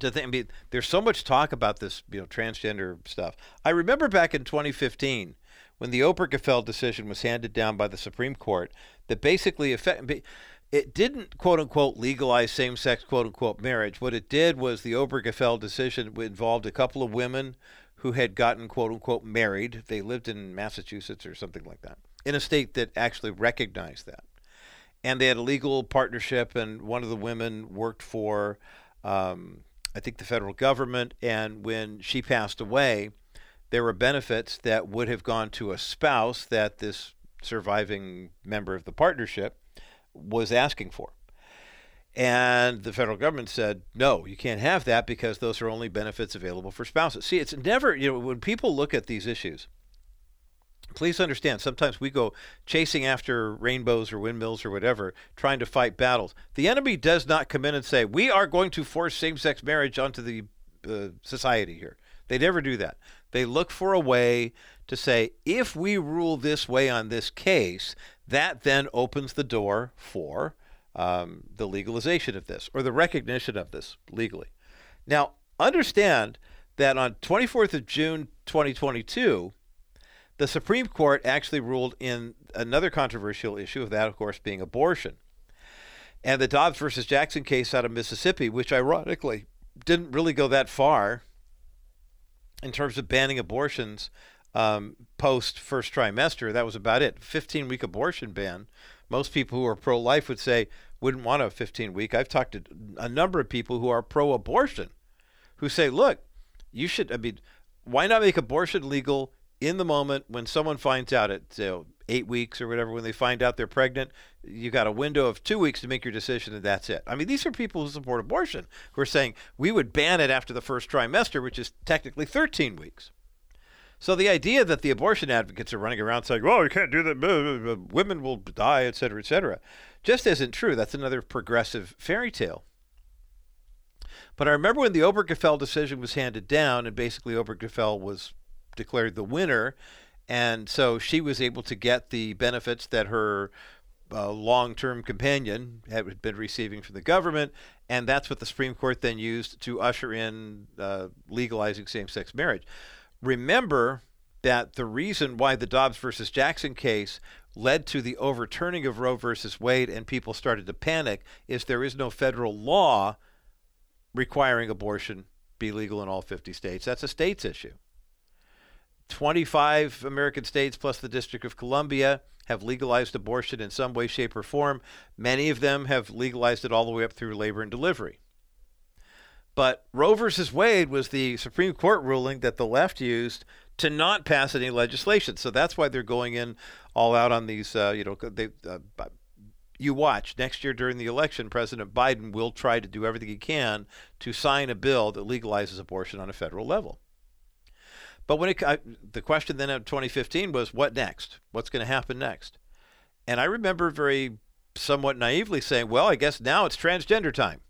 to think. I mean, there's so much talk about this, you know, transgender stuff. I remember back in 2015 when the Obergefell decision was handed down by the Supreme Court that basically affect, it didn't quote unquote legalize same sex quote unquote marriage. What it did was the Obergefell decision involved a couple of women who had gotten quote unquote married. They lived in Massachusetts or something like that, in a state that actually recognized that. And they had a legal partnership, and one of the women worked for, um, I think, the federal government. And when she passed away, there were benefits that would have gone to a spouse that this surviving member of the partnership was asking for. And the federal government said, no, you can't have that because those are only benefits available for spouses. See, it's never, you know, when people look at these issues, please understand sometimes we go chasing after rainbows or windmills or whatever, trying to fight battles. The enemy does not come in and say, we are going to force same sex marriage onto the uh, society here. They never do that. They look for a way to say, if we rule this way on this case, that then opens the door for um, the legalization of this or the recognition of this legally. Now, understand that on 24th of June 2022, the Supreme Court actually ruled in another controversial issue of that, of course, being abortion. And the Dobbs versus Jackson case out of Mississippi, which ironically didn't really go that far in terms of banning abortions um, post first trimester. That was about it. 15 week abortion ban. Most people who are pro life would say wouldn't want a 15 week. I've talked to a number of people who are pro abortion who say, look, you should, I mean, why not make abortion legal in the moment when someone finds out at you eight weeks or whatever, when they find out they're pregnant, you got a window of two weeks to make your decision, and that's it. I mean, these are people who support abortion who are saying we would ban it after the first trimester, which is technically 13 weeks. So the idea that the abortion advocates are running around saying, "Well, you can't do that. Women will die, et cetera, et cetera," just isn't true. That's another progressive fairy tale. But I remember when the Obergefell decision was handed down, and basically Obergefell was declared the winner, and so she was able to get the benefits that her uh, long-term companion had been receiving from the government, and that's what the Supreme Court then used to usher in uh, legalizing same-sex marriage. Remember that the reason why the Dobbs versus Jackson case led to the overturning of Roe versus Wade and people started to panic is there is no federal law requiring abortion be legal in all 50 states. That's a states issue. 25 American states plus the District of Columbia have legalized abortion in some way, shape, or form. Many of them have legalized it all the way up through labor and delivery. But Roe versus Wade was the Supreme Court ruling that the left used to not pass any legislation. So that's why they're going in all out on these. Uh, you know, they, uh, you watch next year during the election, President Biden will try to do everything he can to sign a bill that legalizes abortion on a federal level. But when it, I, the question then in 2015 was, what next? What's going to happen next? And I remember very somewhat naively saying, well, I guess now it's transgender time.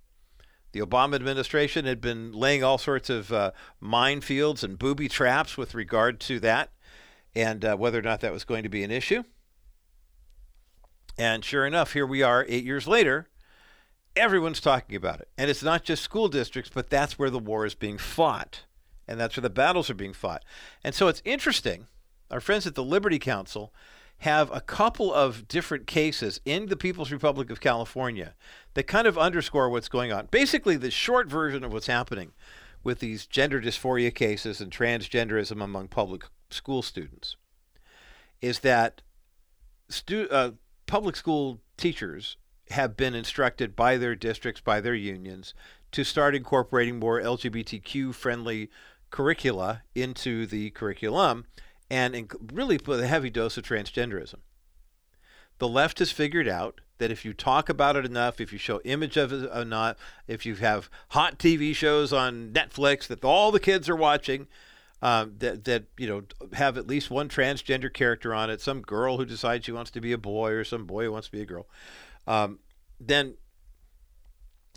The Obama administration had been laying all sorts of uh, minefields and booby traps with regard to that and uh, whether or not that was going to be an issue. And sure enough, here we are eight years later. Everyone's talking about it. And it's not just school districts, but that's where the war is being fought and that's where the battles are being fought. And so it's interesting. Our friends at the Liberty Counsel have a couple of different cases in the People's Republic of California that kind of underscore what's going on. Basically, the short version of what's happening with these gender dysphoria cases and transgenderism among public school students is that stu- uh, public school teachers have been instructed by their districts, by their unions, to start incorporating more LGBTQ friendly curricula into the curriculum and inc- really put a heavy dose of transgenderism. The left has figured out that if you talk about it enough, if you show image of it or not, if you have hot TV shows on Netflix that all the kids are watching, um, that that you know have at least one transgender character on it, some girl who decides she wants to be a boy or some boy who wants to be a girl, um, then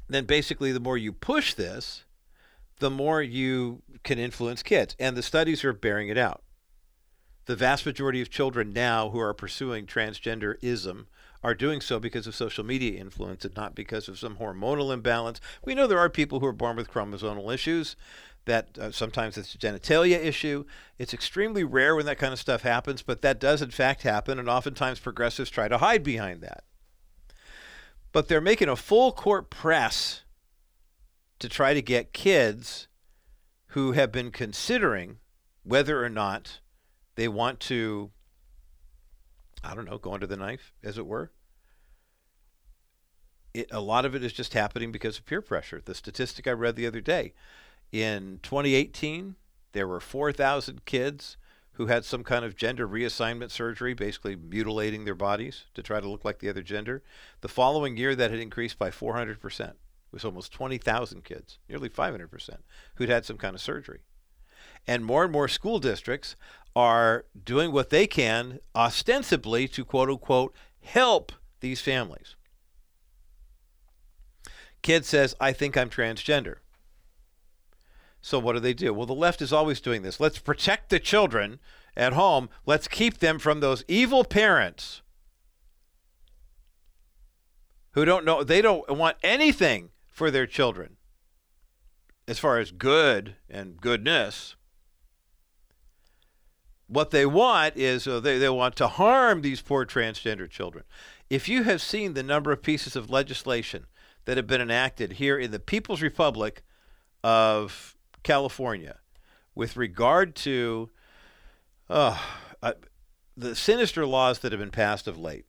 then basically the more you push this, the more you can influence kids, and the studies are bearing it out. The vast majority of children now who are pursuing transgenderism are doing so because of social media influence and not because of some hormonal imbalance. We know there are people who are born with chromosomal issues that uh, sometimes it's a genitalia issue. It's extremely rare when that kind of stuff happens, but that does in fact happen, and oftentimes progressives try to hide behind that. But they're making a full court press to try to get kids who have been considering whether or not they want to, I don't know, go under the knife, as it were. It, a lot of it is just happening because of peer pressure. The statistic I read the other day in 2018, there were 4,000 kids who had some kind of gender reassignment surgery, basically mutilating their bodies to try to look like the other gender. The following year, that had increased by 400%. It was almost 20,000 kids, nearly 500%, who'd had some kind of surgery. And more and more school districts are doing what they can, ostensibly, to quote unquote, help these families. Kid says, I think I'm transgender. So what do they do? Well, the left is always doing this. Let's protect the children at home. Let's keep them from those evil parents who don't know, they don't want anything for their children as far as good and goodness. What they want is uh, they, they want to harm these poor transgender children. If you have seen the number of pieces of legislation that have been enacted here in the People's Republic of California with regard to uh, uh, the sinister laws that have been passed of late.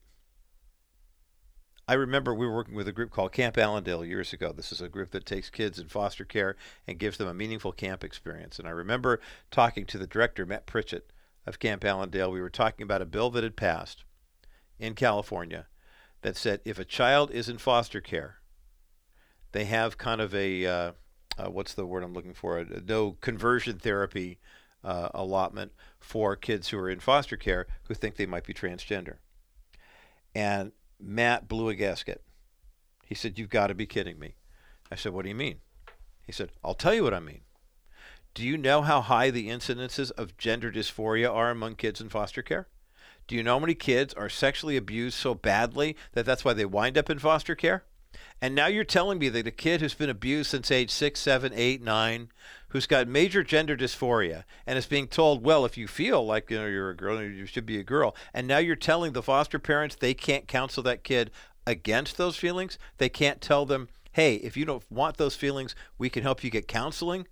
I remember we were working with a group called Camp Allendale years ago. This is a group that takes kids in foster care and gives them a meaningful camp experience. And I remember talking to the director, Matt Pritchett of Camp Allendale. We were talking about a bill that had passed in California that said if a child is in foster care, they have kind of a uh, uh, what's the word I'm looking for? A, no conversion therapy uh, allotment for kids who are in foster care who think they might be transgender. And Matt blew a gasket. He said, You've got to be kidding me. I said, What do you mean? He said, I'll tell you what I mean. Do you know how high the incidences of gender dysphoria are among kids in foster care? Do you know how many kids are sexually abused so badly that that's why they wind up in foster care? And now you're telling me that a kid who's been abused since age six, seven, eight, nine, who's got major gender dysphoria, and is being told, well, if you feel like you know you're a girl, you should be a girl, and now you're telling the foster parents they can't counsel that kid against those feelings. They can't tell them, hey, if you don't want those feelings, we can help you get counseling.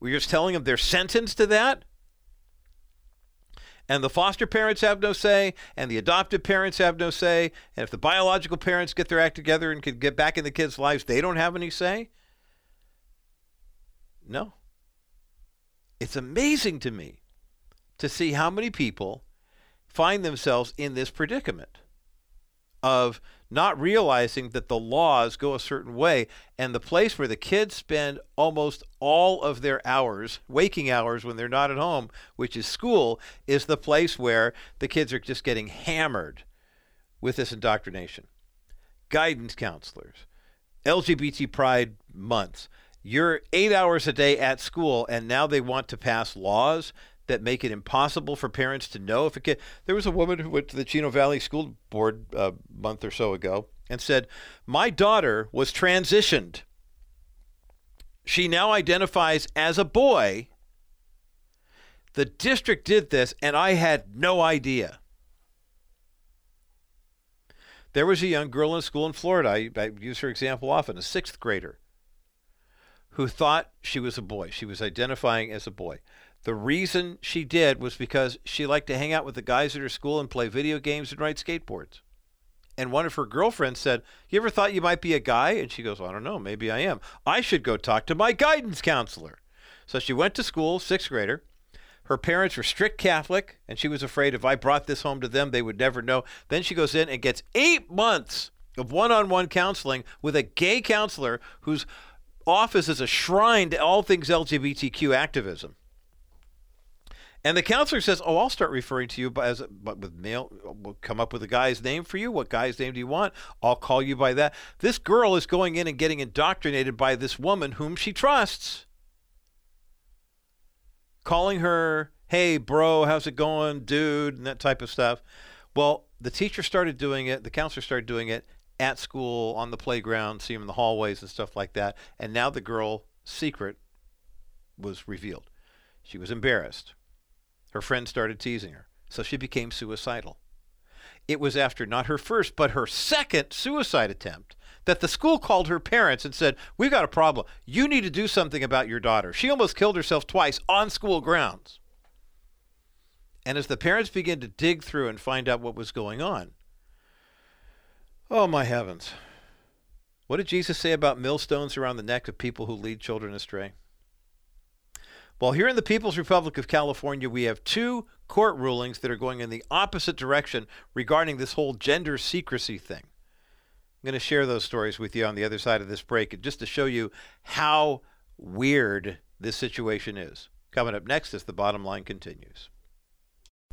We're just telling them they're sentenced to that and the foster parents have no say, and the adoptive parents have no say, and if the biological parents get their act together and can get back in the kids' lives, they don't have any say? No. It's amazing to me to see how many people find themselves in this predicament of not realizing that the laws go a certain way and the place where the kids spend almost all of their hours waking hours when they're not at home which is school is the place where the kids are just getting hammered with this indoctrination guidance counselors lgbt pride months you're eight hours a day at school and now they want to pass laws that make it impossible for parents to know if a kid. There was a woman who went to the Chino Valley School Board a month or so ago and said, My daughter was transitioned. She now identifies as a boy. The district did this, and I had no idea. There was a young girl in school in Florida, I, I use her example often, a sixth grader, who thought she was a boy. She was identifying as a boy. The reason she did was because she liked to hang out with the guys at her school and play video games and ride skateboards. and one of her girlfriends said, You ever thought you might be a guy? And she goes, well, I don't know, maybe I am. I should go talk to my guidance counselor. So she went to school, sixth grader. Her parents were strict Catholic, and she was afraid if I brought this home to them, they would never know. Then she goes in and gets eight months of one on one counseling with a gay counselor whose office is a shrine to all things LGBTQ activism. And the counselor says, "Oh, I'll start referring to you by, as but with male. We'll come up with a guy's name for you. What guy's name do you want? I'll call you by that." This girl is going in and getting indoctrinated by this woman whom she trusts, calling her, "Hey, bro, how's it going, dude?" and that type of stuff. Well, the teacher started doing it. The counselor started doing it at school, on the playground, see him in the hallways and stuff like that. And now the girl's secret was revealed. She was embarrassed her friends started teasing her, so she became suicidal. It was after not her first, but her second suicide attempt that the school called her parents and said, We've got a problem. You need to do something about your daughter. She almost killed herself twice on school grounds. And as the parents began to dig through and find out what was going on, oh my heavens. What did Jesus say about millstones around the neck of people who lead children astray? Well, here in the People's Republic of California, we have two court rulings that are going in the opposite direction regarding this whole gender secrecy thing. I'm going to share those stories with you on the other side of this break, just to show you how weird this situation is. Coming up next as the bottom line continues.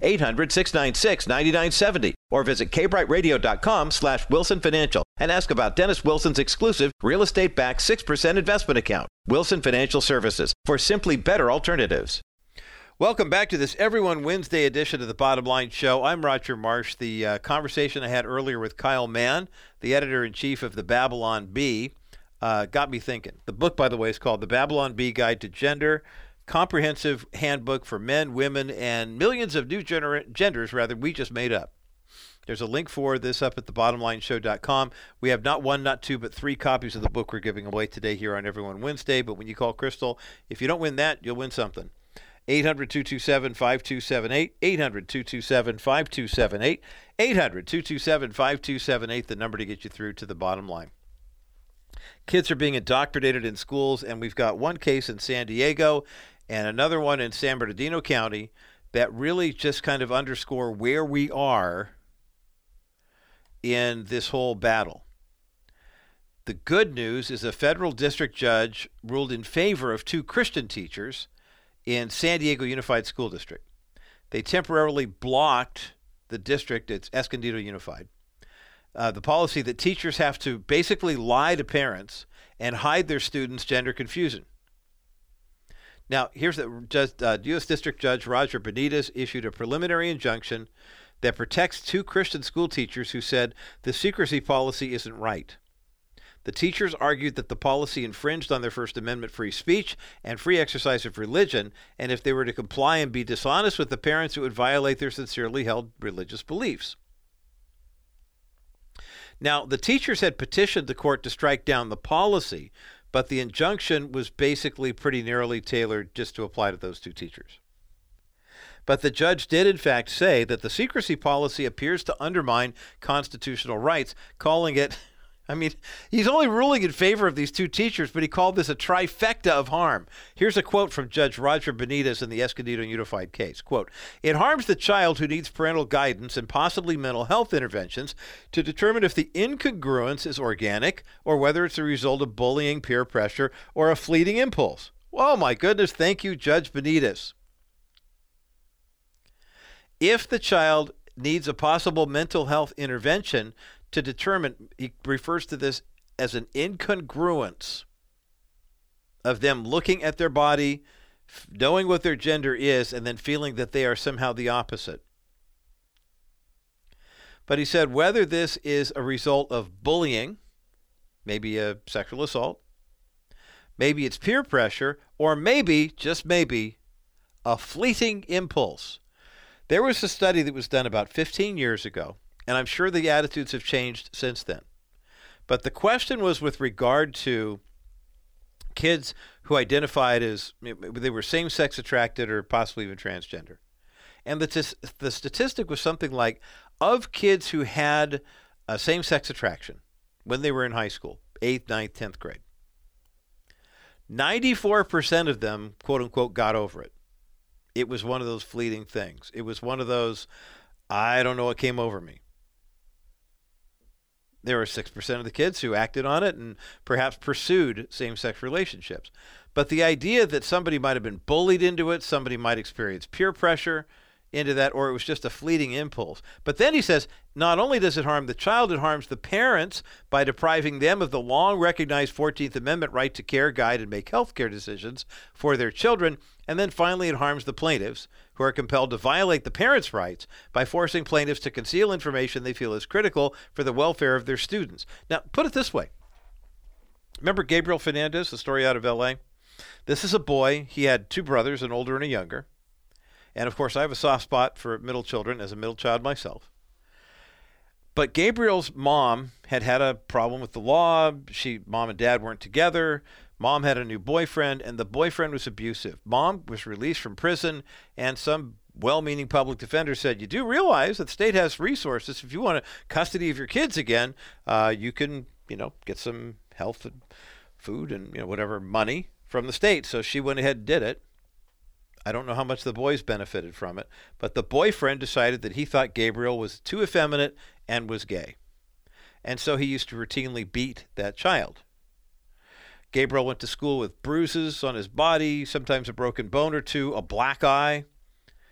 800 696 9970 or visit kbrightradio.com slash wilson financial and ask about dennis wilson's exclusive real estate backed 6% investment account wilson financial services for simply better alternatives Welcome back to this Everyone Wednesday edition of the Bottom Line Show. I'm Roger Marsh. The uh, conversation I had earlier with Kyle Mann, the editor in chief of the Babylon Bee, uh, got me thinking. The book, by the way, is called The Babylon Bee Guide to Gender comprehensive handbook for men, women, and millions of new gener- genders, rather, we just made up. There's a link for this up at the thebottomlineshow.com. We have not one, not two, but three copies of the book we're giving away today here on Everyone Wednesday. But when you call Crystal, if you don't win that, you'll win something. 800 227 5278. 800 227 5278. 800 227 5278, the number to get you through to the bottom line. Kids are being indoctrinated in schools, and we've got one case in San Diego and another one in San Bernardino County that really just kind of underscore where we are in this whole battle. The good news is a federal district judge ruled in favor of two Christian teachers in San Diego Unified School District. They temporarily blocked the district, it's Escondido Unified, uh, the policy that teachers have to basically lie to parents and hide their students' gender confusion. Now, here's the just, uh, U.S. District Judge Roger Benitez issued a preliminary injunction that protects two Christian school teachers who said the secrecy policy isn't right. The teachers argued that the policy infringed on their First Amendment free speech and free exercise of religion, and if they were to comply and be dishonest with the parents, it would violate their sincerely held religious beliefs. Now, the teachers had petitioned the court to strike down the policy, but the injunction was basically pretty narrowly tailored just to apply to those two teachers. But the judge did, in fact, say that the secrecy policy appears to undermine constitutional rights, calling it I mean, he's only ruling in favor of these two teachers, but he called this a trifecta of harm. Here's a quote from Judge Roger Benitez in the Escondido Unified case. Quote, It harms the child who needs parental guidance and possibly mental health interventions to determine if the incongruence is organic or whether it's a result of bullying, peer pressure, or a fleeting impulse. Oh my goodness, thank you, Judge Benitez. if the child needs a possible mental health intervention to determine, he refers to this as an incongruence of them looking at their body, knowing what their gender is, and then feeling that they are somehow the opposite. But he said whether this is a result of bullying, maybe a sexual assault, maybe it's peer pressure, or maybe, just maybe, a fleeting impulse. There was a study that was done about 15 years ago, and I'm sure the attitudes have changed since then. But the question was with regard to kids who identified as they were same sex attracted or possibly even transgender. And the, t- the statistic was something like of kids who had a same sex attraction when they were in high school, 8th, ninth, 10th grade, 94% of them, quote unquote, got over it. It was one of those fleeting things. It was one of those, I don't know what came over me. There were 6% of the kids who acted on it and perhaps pursued same sex relationships. But the idea that somebody might have been bullied into it, somebody might experience peer pressure into that, or it was just a fleeting impulse. But then he says not only does it harm the child, it harms the parents by depriving them of the long recognized 14th Amendment right to care, guide, and make health care decisions for their children. And then finally, it harms the plaintiffs, who are compelled to violate the parents' rights by forcing plaintiffs to conceal information they feel is critical for the welfare of their students. Now, put it this way Remember Gabriel Fernandez, the story out of LA? This is a boy. He had two brothers, an older and a younger. And of course, I have a soft spot for middle children as a middle child myself. But Gabriel's mom had had a problem with the law. She, mom and dad weren't together. Mom had a new boyfriend, and the boyfriend was abusive. Mom was released from prison, and some well meaning public defender said, You do realize that the state has resources. If you want custody of your kids again, uh, you can, you know, get some health and food and, you know, whatever money from the state. So she went ahead and did it. I don't know how much the boys benefited from it, but the boyfriend decided that he thought Gabriel was too effeminate and was gay. And so he used to routinely beat that child. Gabriel went to school with bruises on his body, sometimes a broken bone or two, a black eye.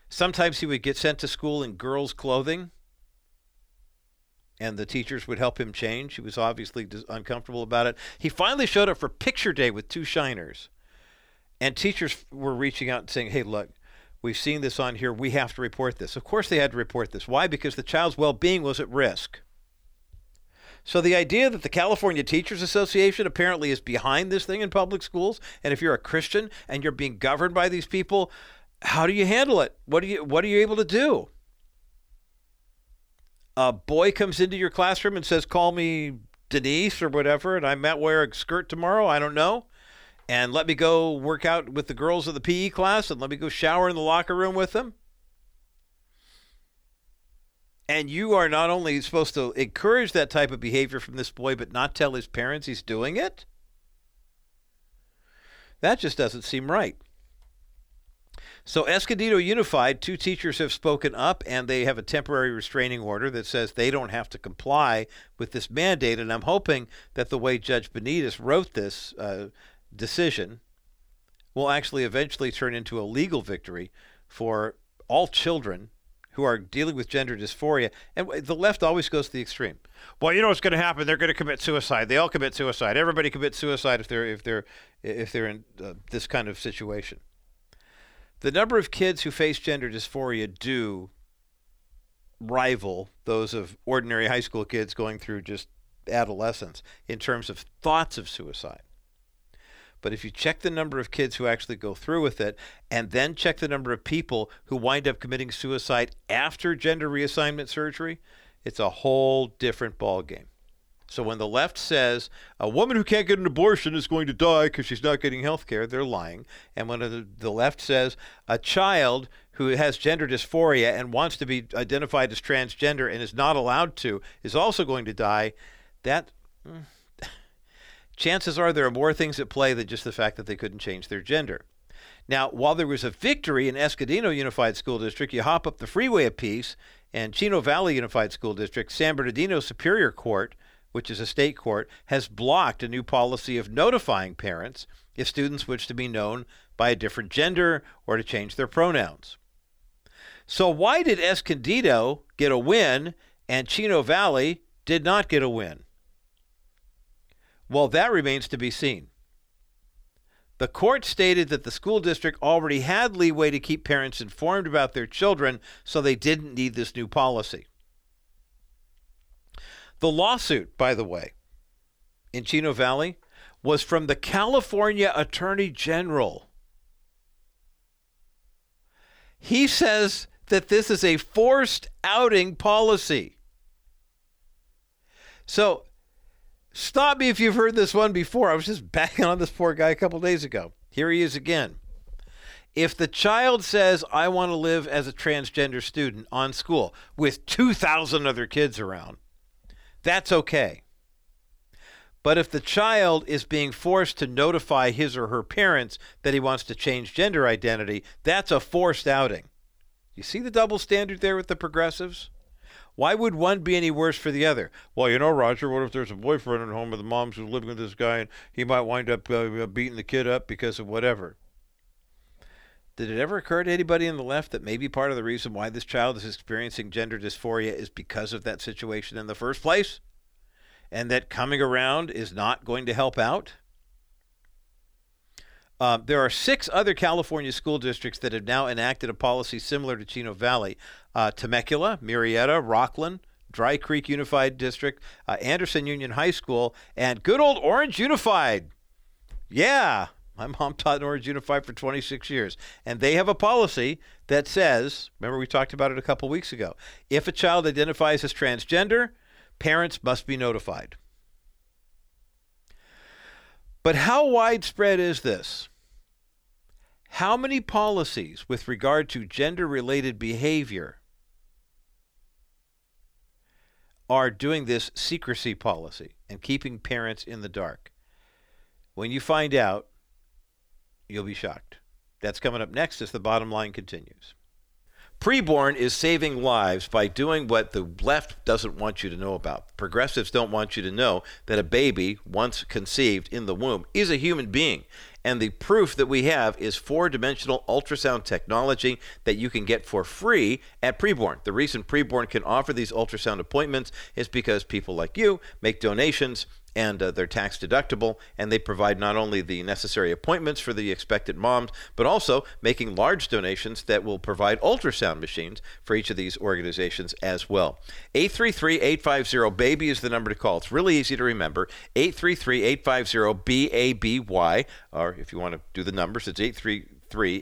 Sometimes he would get sent to school in girls' clothing, and the teachers would help him change. He was obviously uncomfortable about it. He finally showed up for picture day with two shiners, and teachers were reaching out and saying, Hey, look, we've seen this on here. We have to report this. Of course, they had to report this. Why? Because the child's well being was at risk. So the idea that the California Teachers Association apparently is behind this thing in public schools, and if you're a Christian and you're being governed by these people, how do you handle it? What are you what are you able to do? A boy comes into your classroom and says, "Call me Denise or whatever," and I might wear a skirt tomorrow. I don't know. And let me go work out with the girls of the PE class, and let me go shower in the locker room with them. And you are not only supposed to encourage that type of behavior from this boy, but not tell his parents he's doing it? That just doesn't seem right. So, Escondido Unified, two teachers have spoken up and they have a temporary restraining order that says they don't have to comply with this mandate. And I'm hoping that the way Judge Benitez wrote this uh, decision will actually eventually turn into a legal victory for all children who are dealing with gender dysphoria. And the left always goes to the extreme. Well, you know what's going to happen? They're going to commit suicide. They all commit suicide. Everybody commits suicide if they're if they're if they're in uh, this kind of situation. The number of kids who face gender dysphoria do rival those of ordinary high school kids going through just adolescence in terms of thoughts of suicide. But if you check the number of kids who actually go through with it, and then check the number of people who wind up committing suicide after gender reassignment surgery, it's a whole different ballgame. So when the left says a woman who can't get an abortion is going to die because she's not getting health care, they're lying. And when the, the left says a child who has gender dysphoria and wants to be identified as transgender and is not allowed to is also going to die, that. Mm, Chances are there are more things at play than just the fact that they couldn't change their gender. Now, while there was a victory in Escondido Unified School District, you hop up the freeway a piece, and Chino Valley Unified School District, San Bernardino Superior Court, which is a state court, has blocked a new policy of notifying parents if students wish to be known by a different gender or to change their pronouns. So why did Escondido get a win and Chino Valley did not get a win? Well, that remains to be seen. The court stated that the school district already had leeway to keep parents informed about their children, so they didn't need this new policy. The lawsuit, by the way, in Chino Valley was from the California Attorney General. He says that this is a forced outing policy. So Stop me if you've heard this one before. I was just backing on this poor guy a couple days ago. Here he is again. If the child says, I want to live as a transgender student on school with 2,000 other kids around, that's okay. But if the child is being forced to notify his or her parents that he wants to change gender identity, that's a forced outing. You see the double standard there with the progressives? Why would one be any worse for the other? Well, you know, Roger, what if there's a boyfriend at home with the mom's who's living with this guy and he might wind up uh, beating the kid up because of whatever? Did it ever occur to anybody in the left that maybe part of the reason why this child is experiencing gender dysphoria is because of that situation in the first place? And that coming around is not going to help out? Uh, there are six other California school districts that have now enacted a policy similar to Chino Valley uh, Temecula, Murrieta, Rocklin, Dry Creek Unified District, uh, Anderson Union High School, and good old Orange Unified. Yeah, my mom taught in Orange Unified for 26 years. And they have a policy that says remember, we talked about it a couple weeks ago. If a child identifies as transgender, parents must be notified. But how widespread is this? How many policies with regard to gender related behavior are doing this secrecy policy and keeping parents in the dark? When you find out, you'll be shocked. That's coming up next as the bottom line continues. Preborn is saving lives by doing what the left doesn't want you to know about. Progressives don't want you to know that a baby, once conceived in the womb, is a human being. And the proof that we have is four dimensional ultrasound technology that you can get for free at Preborn. The reason Preborn can offer these ultrasound appointments is because people like you make donations and uh, they're tax deductible and they provide not only the necessary appointments for the expected moms but also making large donations that will provide ultrasound machines for each of these organizations as well. 833-850 baby is the number to call. It's really easy to remember. 833-850-BABY or if you want to do the numbers it's 833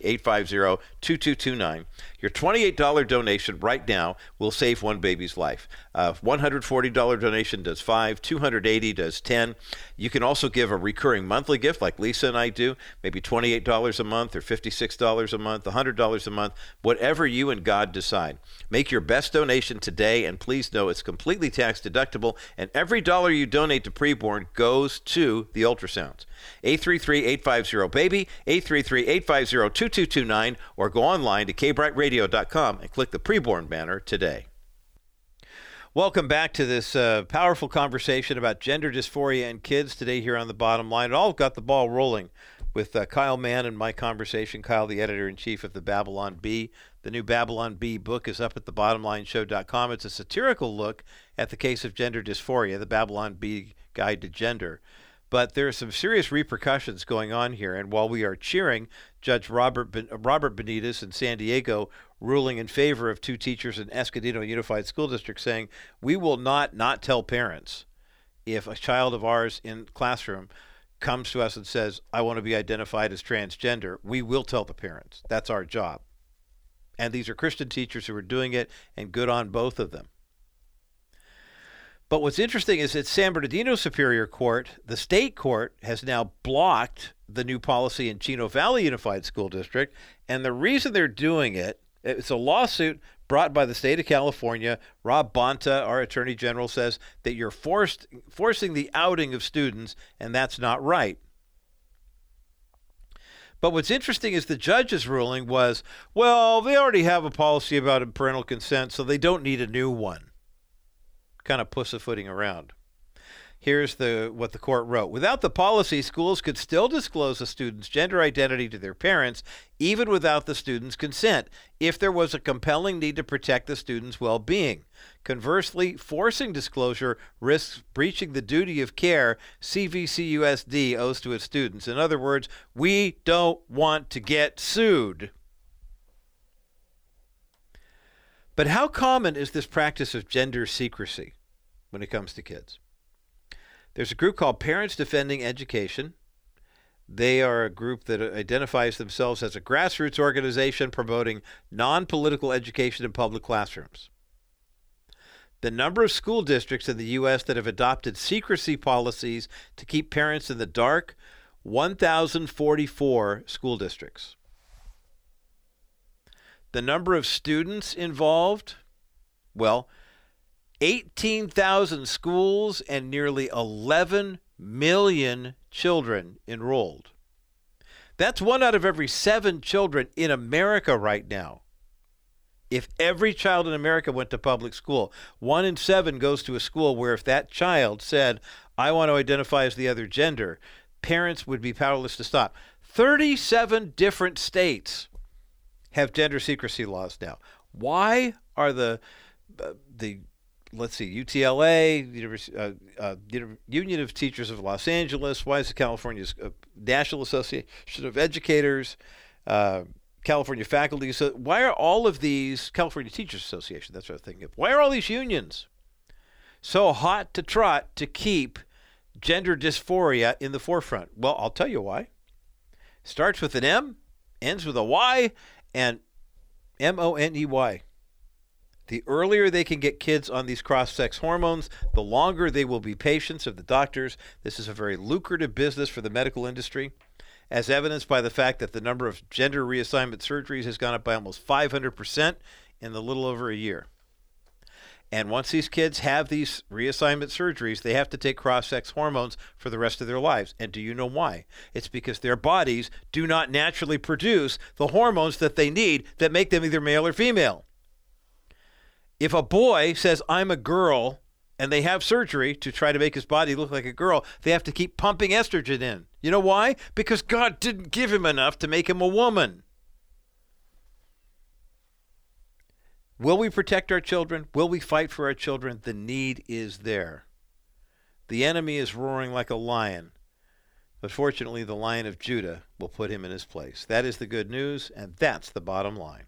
850 2229. Your $28 donation right now will save one baby's life. Uh, $140 donation does five, 280 does 10. You can also give a recurring monthly gift like Lisa and I do, maybe $28 a month or $56 a month, $100 a month, whatever you and God decide. Make your best donation today, and please know it's completely tax deductible, and every dollar you donate to preborn goes to the ultrasounds. 833-850-BABY, 833-850-2229, or go online to kbrightradio.com and click the preborn banner today. Welcome back to this uh, powerful conversation about gender dysphoria and kids today here on the bottom line. It all got the ball rolling with uh, Kyle Mann and my conversation. Kyle, the editor in chief of the Babylon Bee. The new Babylon Bee book is up at thebottomlineshow.com. It's a satirical look at the case of gender dysphoria, the Babylon Bee Guide to Gender. But there are some serious repercussions going on here. And while we are cheering Judge Robert ben- Robert Benitez in San Diego ruling in favor of two teachers in Escondido Unified School District, saying we will not not tell parents if a child of ours in classroom comes to us and says I want to be identified as transgender, we will tell the parents. That's our job. And these are Christian teachers who are doing it, and good on both of them. But what's interesting is that San Bernardino Superior Court, the state court, has now blocked the new policy in Chino Valley Unified School District. And the reason they're doing it, it's a lawsuit brought by the state of California. Rob Bonta, our attorney general, says that you're forced forcing the outing of students, and that's not right. But what's interesting is the judge's ruling was, well, they already have a policy about parental consent, so they don't need a new one kind of pussyfooting around. Here's the what the court wrote. Without the policy, schools could still disclose a student's gender identity to their parents even without the student's consent if there was a compelling need to protect the student's well-being. Conversely, forcing disclosure risks breaching the duty of care CVCUSD owes to its students. In other words, we don't want to get sued. But how common is this practice of gender secrecy when it comes to kids? There's a group called Parents Defending Education. They are a group that identifies themselves as a grassroots organization promoting non political education in public classrooms. The number of school districts in the U.S. that have adopted secrecy policies to keep parents in the dark 1,044 school districts. The number of students involved, well, 18,000 schools and nearly 11 million children enrolled. That's one out of every seven children in America right now. If every child in America went to public school, one in seven goes to a school where if that child said, I want to identify as the other gender, parents would be powerless to stop. 37 different states have gender secrecy laws now. Why are the the let's see, UTLA, uh, uh, Union of Teachers of Los Angeles. Why is the California's uh, National Association of Educators, uh, California Faculty? So why are all of these California Teachers Association? That's what I'm thinking. Of. Why are all these unions so hot to trot to keep gender dysphoria in the forefront? Well, I'll tell you why. Starts with an M, ends with a Y, and M O N E Y. The earlier they can get kids on these cross sex hormones, the longer they will be patients of the doctors. This is a very lucrative business for the medical industry, as evidenced by the fact that the number of gender reassignment surgeries has gone up by almost 500% in a little over a year. And once these kids have these reassignment surgeries, they have to take cross sex hormones for the rest of their lives. And do you know why? It's because their bodies do not naturally produce the hormones that they need that make them either male or female. If a boy says, I'm a girl, and they have surgery to try to make his body look like a girl, they have to keep pumping estrogen in. You know why? Because God didn't give him enough to make him a woman. Will we protect our children? Will we fight for our children? The need is there. The enemy is roaring like a lion, but fortunately, the lion of Judah will put him in his place. That is the good news, and that's the bottom line.